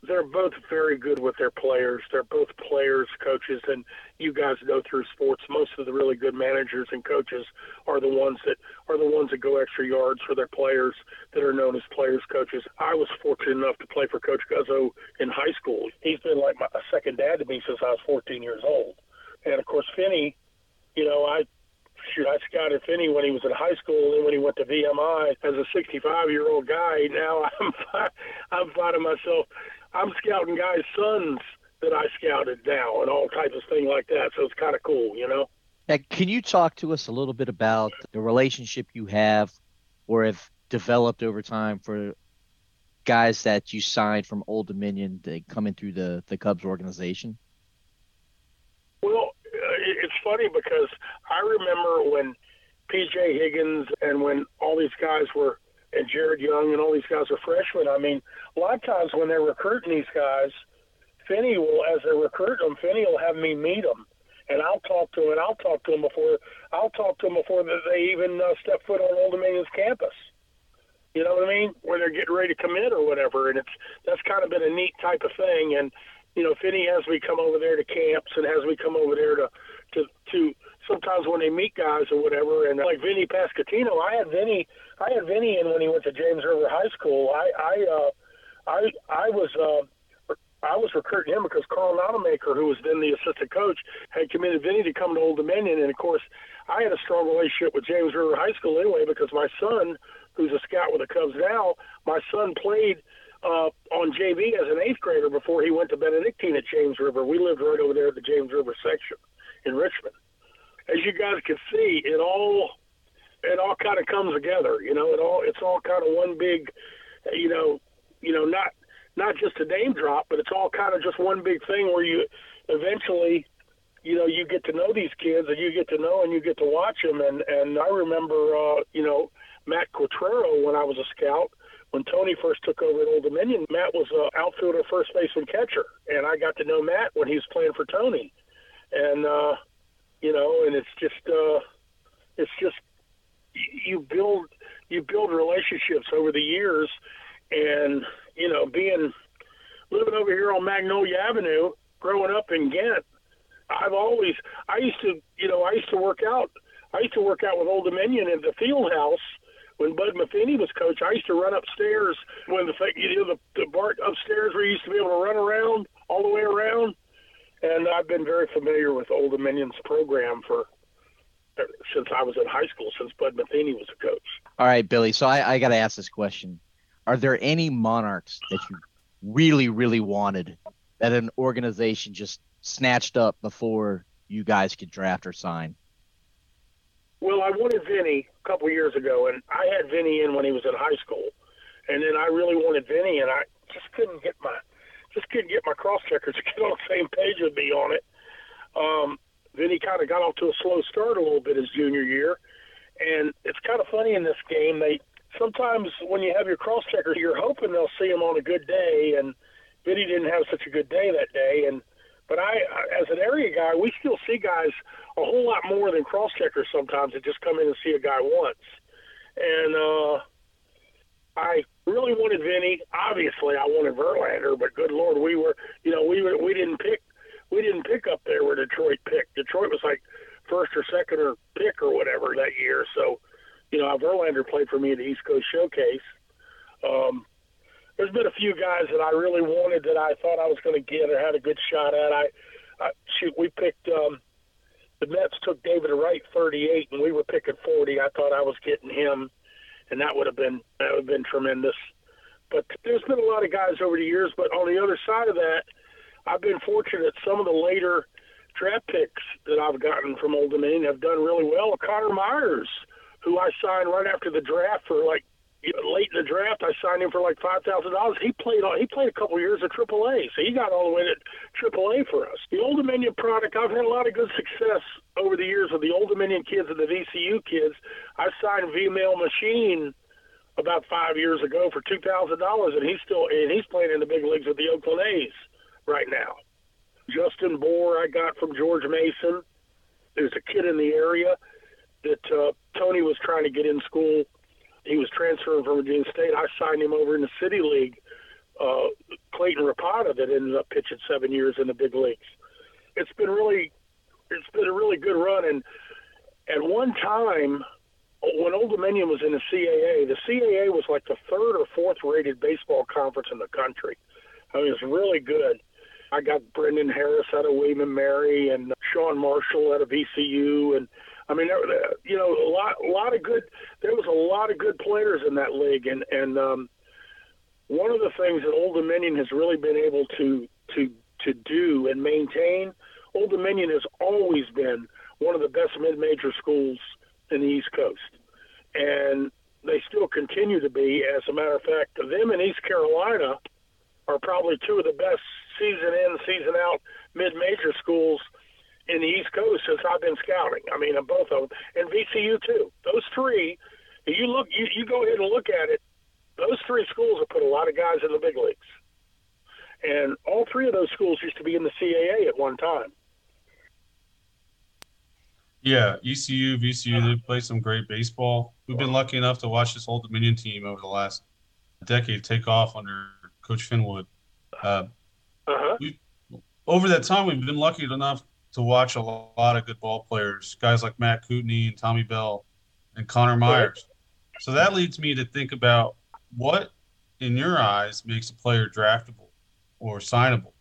They're both very good with their players. They're both players, coaches, and you guys know through sports, most of the really good managers and coaches are the ones that are the ones that go extra yards for their players that are known as players coaches. I was fortunate enough to play for Coach Guzzo in high school. He's been like my, a second dad to me since I was 14 years old. And of course, Finney, you know, I shoot, I scouted Finney when he was in high school, and when he went to VMI as a 65 year old guy. Now <laughs> I'm I'm finding myself I'm scouting guys' sons that I scouted now, and all types of things like that. So it's kind of cool, you know. Now, can you talk to us a little bit about the relationship you have or have developed over time for guys that you signed from Old Dominion that coming through the, the Cubs organization? Well, it's funny because I remember when P.J. Higgins and when all these guys were, and Jared Young and all these guys were freshmen. I mean, a lot of times when they're recruiting these guys, Finney will, as they're recruiting them, Finney will have me meet them, and I'll talk to them, and I'll talk to them before I'll talk to them before they even uh, step foot on Old Dominion's campus. You know what I mean? Where they're getting ready to commit or whatever, and it's that's kind of been a neat type of thing. And you know, Finney has me come over there to camps and has me come over there to to to sometimes when they meet guys or whatever. And like Vinny Pasquantino, I had Vinny I had Vinny in when he went to James River High School. I I uh, I I was. Uh, I was recruiting him because Carl Nonamaker, who was then the assistant coach, had committed Vinny to come to Old Dominion. And of course, I had a strong relationship with James River High School anyway because my son, who's a scout with the Cubs now, my son played uh, on JV as an eighth grader before he went to Benedictine at James River. We lived right over there at the James River section in Richmond. As you guys can see, it all it all kind of comes together. You know, it all it's all kind of one big, you know, you know, not not just a name drop, but it's all kind of just one big thing where you eventually, you know, you get to know these kids and you get to know and you get to watch them. And and I remember, uh, you know, Matt Quatraro when I was a scout. When Tony first took over at Old Dominion, Matt was an outfielder, first baseman, catcher, and I got to know Matt when he was playing for Tony. And uh, you know, and it's just, uh, it's just you build you build relationships over the years, and you know, being living over here on Magnolia Avenue, growing up in Ghent, I've always I used to you know I used to work out I used to work out with Old Dominion at the field house when Bud Metheny was coach. I used to run upstairs when the thing you know the, the bar upstairs where you used to be able to run around all the way around, and I've been very familiar with Old Dominion's program for since I was in high school, since Bud Metheny was a coach. All right, Billy. So I, I got to ask this question. Are there any monarchs that you really, really wanted that an organization just snatched up before you guys could draft or sign? Well, I wanted Vinny a couple years ago, and I had Vinny in when he was in high school, and then I really wanted Vinny, and I just couldn't get my just couldn't get my cross checkers to get on the same page with me on it. Um, Vinny kind of got off to a slow start a little bit his junior year, and it's kind of funny in this game. They sometimes when you have your cross checkers, you're hoping they'll see him on a good day, and Vinny didn't have such a good day that day, and but I, as an area guy, we still see guys a whole lot more than cross checkers sometimes that just come in and see a guy once. And uh, I really wanted Vinny. Obviously, I wanted Verlander, but good lord, we were, you know, we were, we didn't pick, we didn't pick up there where Detroit picked. Detroit was like first or second or pick or whatever that year. So, you know, Verlander played for me at the East Coast Showcase. Um, there's been a few guys that I really wanted that I thought I was going to get or had a good shot at. I, I shoot, we picked. Um, the Mets took David Wright 38, and we were picking 40. I thought I was getting him, and that would have been that would have been tremendous. But there's been a lot of guys over the years. But on the other side of that, I've been fortunate. Some of the later draft picks that I've gotten from Old Dominion have done really well. Connor Myers, who I signed right after the draft for like late in the draft, I signed him for like five thousand dollars. He played he played a couple of years at AAA, so he got all the way to AAA for us. The Old Dominion product, I've had a lot of good success over the years with the Old Dominion kids and the VCU kids. I signed Vimael Machin about five years ago for two thousand dollars, and he's still and he's playing in the big leagues with the Oakland A's right now. Justin Bour, I got from George Mason. There's a kid in the area that uh, Tony was trying to get in school he was transferring from Virginia State. I signed him over in the City League. Uh, Clayton Rapada that ended up pitching seven years in the big leagues. It's been really, it's been a really good run. And at one time, when Old Dominion was in the CAA, the CAA was like the third or fourth rated baseball conference in the country. I mean, it's really good. I got Brendan Harris out of William and Mary and Sean Marshall out of VCU and I mean, there, you know, a lot, a lot of good. There was a lot of good players in that league, and and um, one of the things that Old Dominion has really been able to to to do and maintain. Old Dominion has always been one of the best mid-major schools in the East Coast, and they still continue to be. As a matter of fact, them in East Carolina are probably two of the best season in, season out mid-major schools in the East Coast since I've been scouting. I mean, both of them, and VCU too. Those three, you look, you, you go ahead and look at it. Those three schools have put a lot of guys in the big leagues, and all three of those schools used to be in the CAA at one time. Yeah, ECU, VCU, they play some great baseball. We've been lucky enough to watch this whole Dominion team over the last decade take off under Coach Finwood. Uh, uh-huh. over that time, we've been lucky enough to watch a lot of good ball players, guys like Matt Kootenai and Tommy Bell and Connor Myers. So that leads me to think about what, in your eyes, makes a player draftable or signable.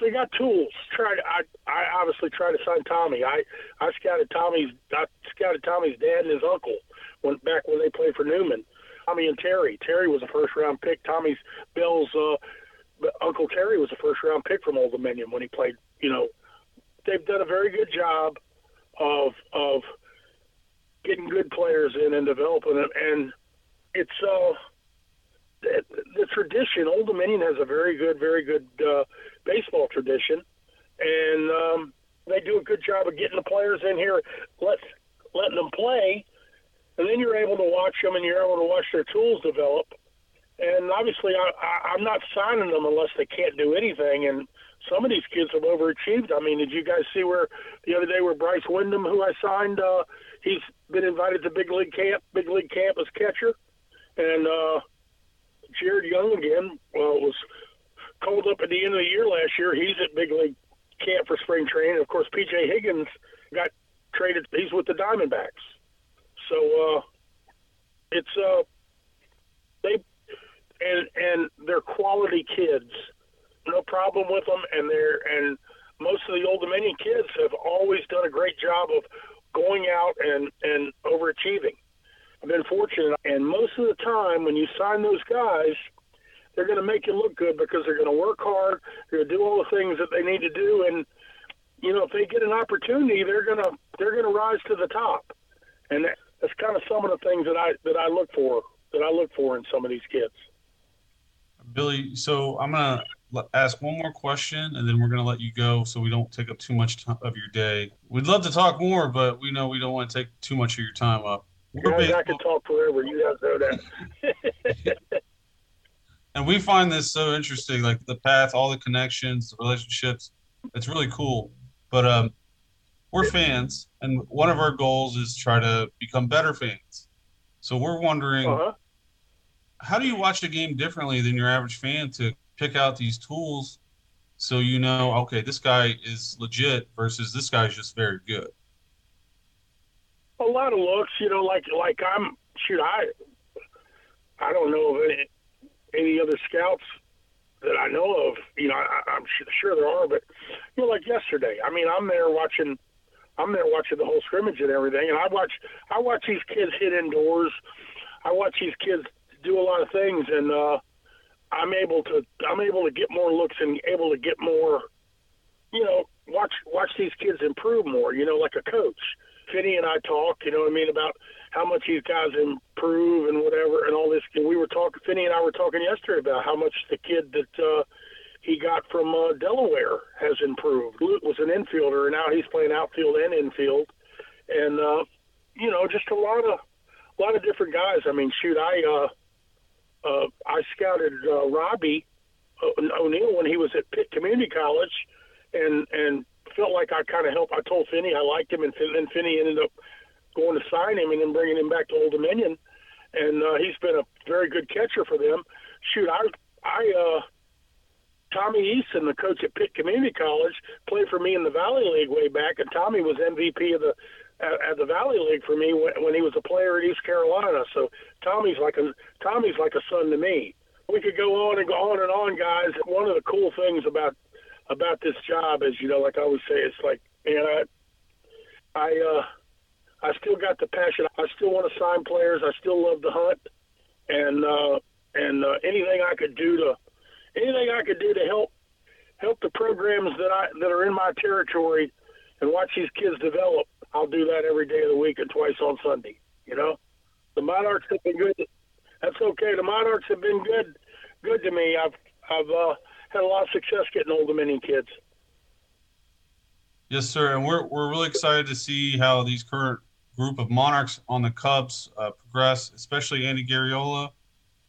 They got tools. Try to, I, I obviously try to sign Tommy. I, I scouted Tommy's I scouted Tommy's dad and his uncle when back when they played for Newman. Tommy and Terry. Terry was a first round pick. Tommy's Bell's uh, Uncle Terry was a first round pick from Old Dominion when he played, you know, they've done a very good job of of getting good players in and developing them. And it's uh, the, the tradition. Old Dominion has a very good, very good uh, baseball tradition, and um, they do a good job of getting the players in here, let letting them play, and then you're able to watch them and you're able to watch their tools develop. And obviously, I, I, I'm not signing them unless they can't do anything. And some of these kids have overachieved. I mean, did you guys see where the other day where Bryce Windham, who I signed, uh, he's been invited to big league camp, big league camp as catcher, and uh, Jared Young again well, was called up at the end of the year last year. He's at big league camp for spring training. Of course, PJ Higgins got traded. He's with the Diamondbacks. So uh, it's uh, they and and they're quality kids no problem with them, and they're and most of the Old Dominion kids have always done a great job of going out and and overachieving. I've been fortunate, and most of the time when you sign those guys, they're going to make you look good because they're going to work hard, they're going to do all the things that they need to do, and you know if they get an opportunity, they're going to they're going to rise to the top, and that's kind of some of the things that I that I look for that I look for in some of these kids. Billy, so I'm gonna ask one more question, and then we're gonna let you go, so we don't take up too much of your day. We'd love to talk more, but we know we don't want to take too much of your time up. We're Guys, I baseball- could talk forever. You guys know that. <laughs> and we find this so interesting like the path all the connections the relationships it's really cool but um we're fans and one of our goals is try to become better fans so we're wondering Uh-huh. how do you watch a game differently than your average fan to pick out these tools so you know okay this guy is legit versus this guy's just very good A lot of looks, you know, like like I'm shoot, I I don't know of any any other scouts that I know of. You know, I, I'm sure there are, but you know, like yesterday. I mean, I'm there watching. I'm there watching the whole scrimmage and everything, and I watch I watch these kids hit indoors. I watch these kids do a lot of things, and uh, I'm able to I'm able to get more looks and able to get more. You know, watch watch these kids improve more. You know, like a coach. Finney and I talk. You know what I mean about how much these guys improve and whatever and all this. And we were talking. Finney and I were talking yesterday about how much the kid that uh, he got from uh, Delaware has improved. Luke was an infielder, and now he's playing outfield and infield. And uh, you know, just a lot of a lot of different guys. I mean, shoot, I uh, uh, I scouted uh, Robbie O'Neill when he was at Pitt Community College, and and felt like I kind of helped. I told Finney I liked him, and then Finney ended up going to sign him and then bringing him back to Old Dominion, and uh, he's been a very good catcher for them. Shoot, I I uh, Tommy Easton, the coach at Pitt Community College, played for me in the Valley League way back, and Tommy was MVP of the at, at the Valley League for me when, when he was a player at East Carolina. So Tommy's like a Tommy's like a son to me. We could go on and go on and on, guys. One of the cool things about about this job is, you know, like I always say, it's like, man, I, I, uh, I still got the passion. I still want to sign players. I still love the hunt, and uh, and uh, anything I could do to, anything I could do to help help the programs that I that are in my territory, and watch these kids develop. I'll do that every day of the week and twice on Sunday. You know, the Monarchs have been good. That's okay. The Monarchs have been good, good to me. I've I've uh, had a lot of success getting Old Dominion kids. Yes, sir. And we're, we're really excited to see how these current group of Monarchs on the Cubs uh, progress, especially Andy Garriola.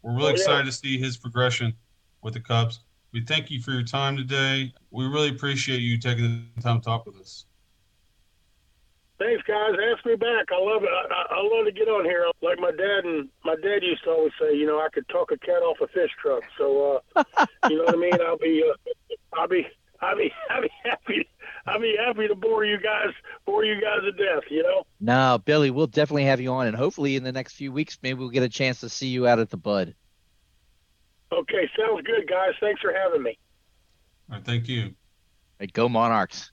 We're really Oh, yeah. excited to see his progression with the Cubs. We thank you for your time today. We really appreciate you taking the time to talk with us. Thanks, guys. Ask me back. I love it. I, I- I love to get on here. Like my dad and my dad used to always say, you know, I could talk a cat off a fish truck. So, uh, <laughs> you know what I mean? I'll be, uh, I'll be, I'll be, I'll be happy. I'll be happy to bore you guys, bore you guys to death. You know. No, Billy, we'll definitely have you on, and hopefully in the next few weeks, maybe we'll get a chance to see you out at the Bud. Okay, sounds good, guys. Thanks for having me. All right, thank you. Hey, go Monarchs!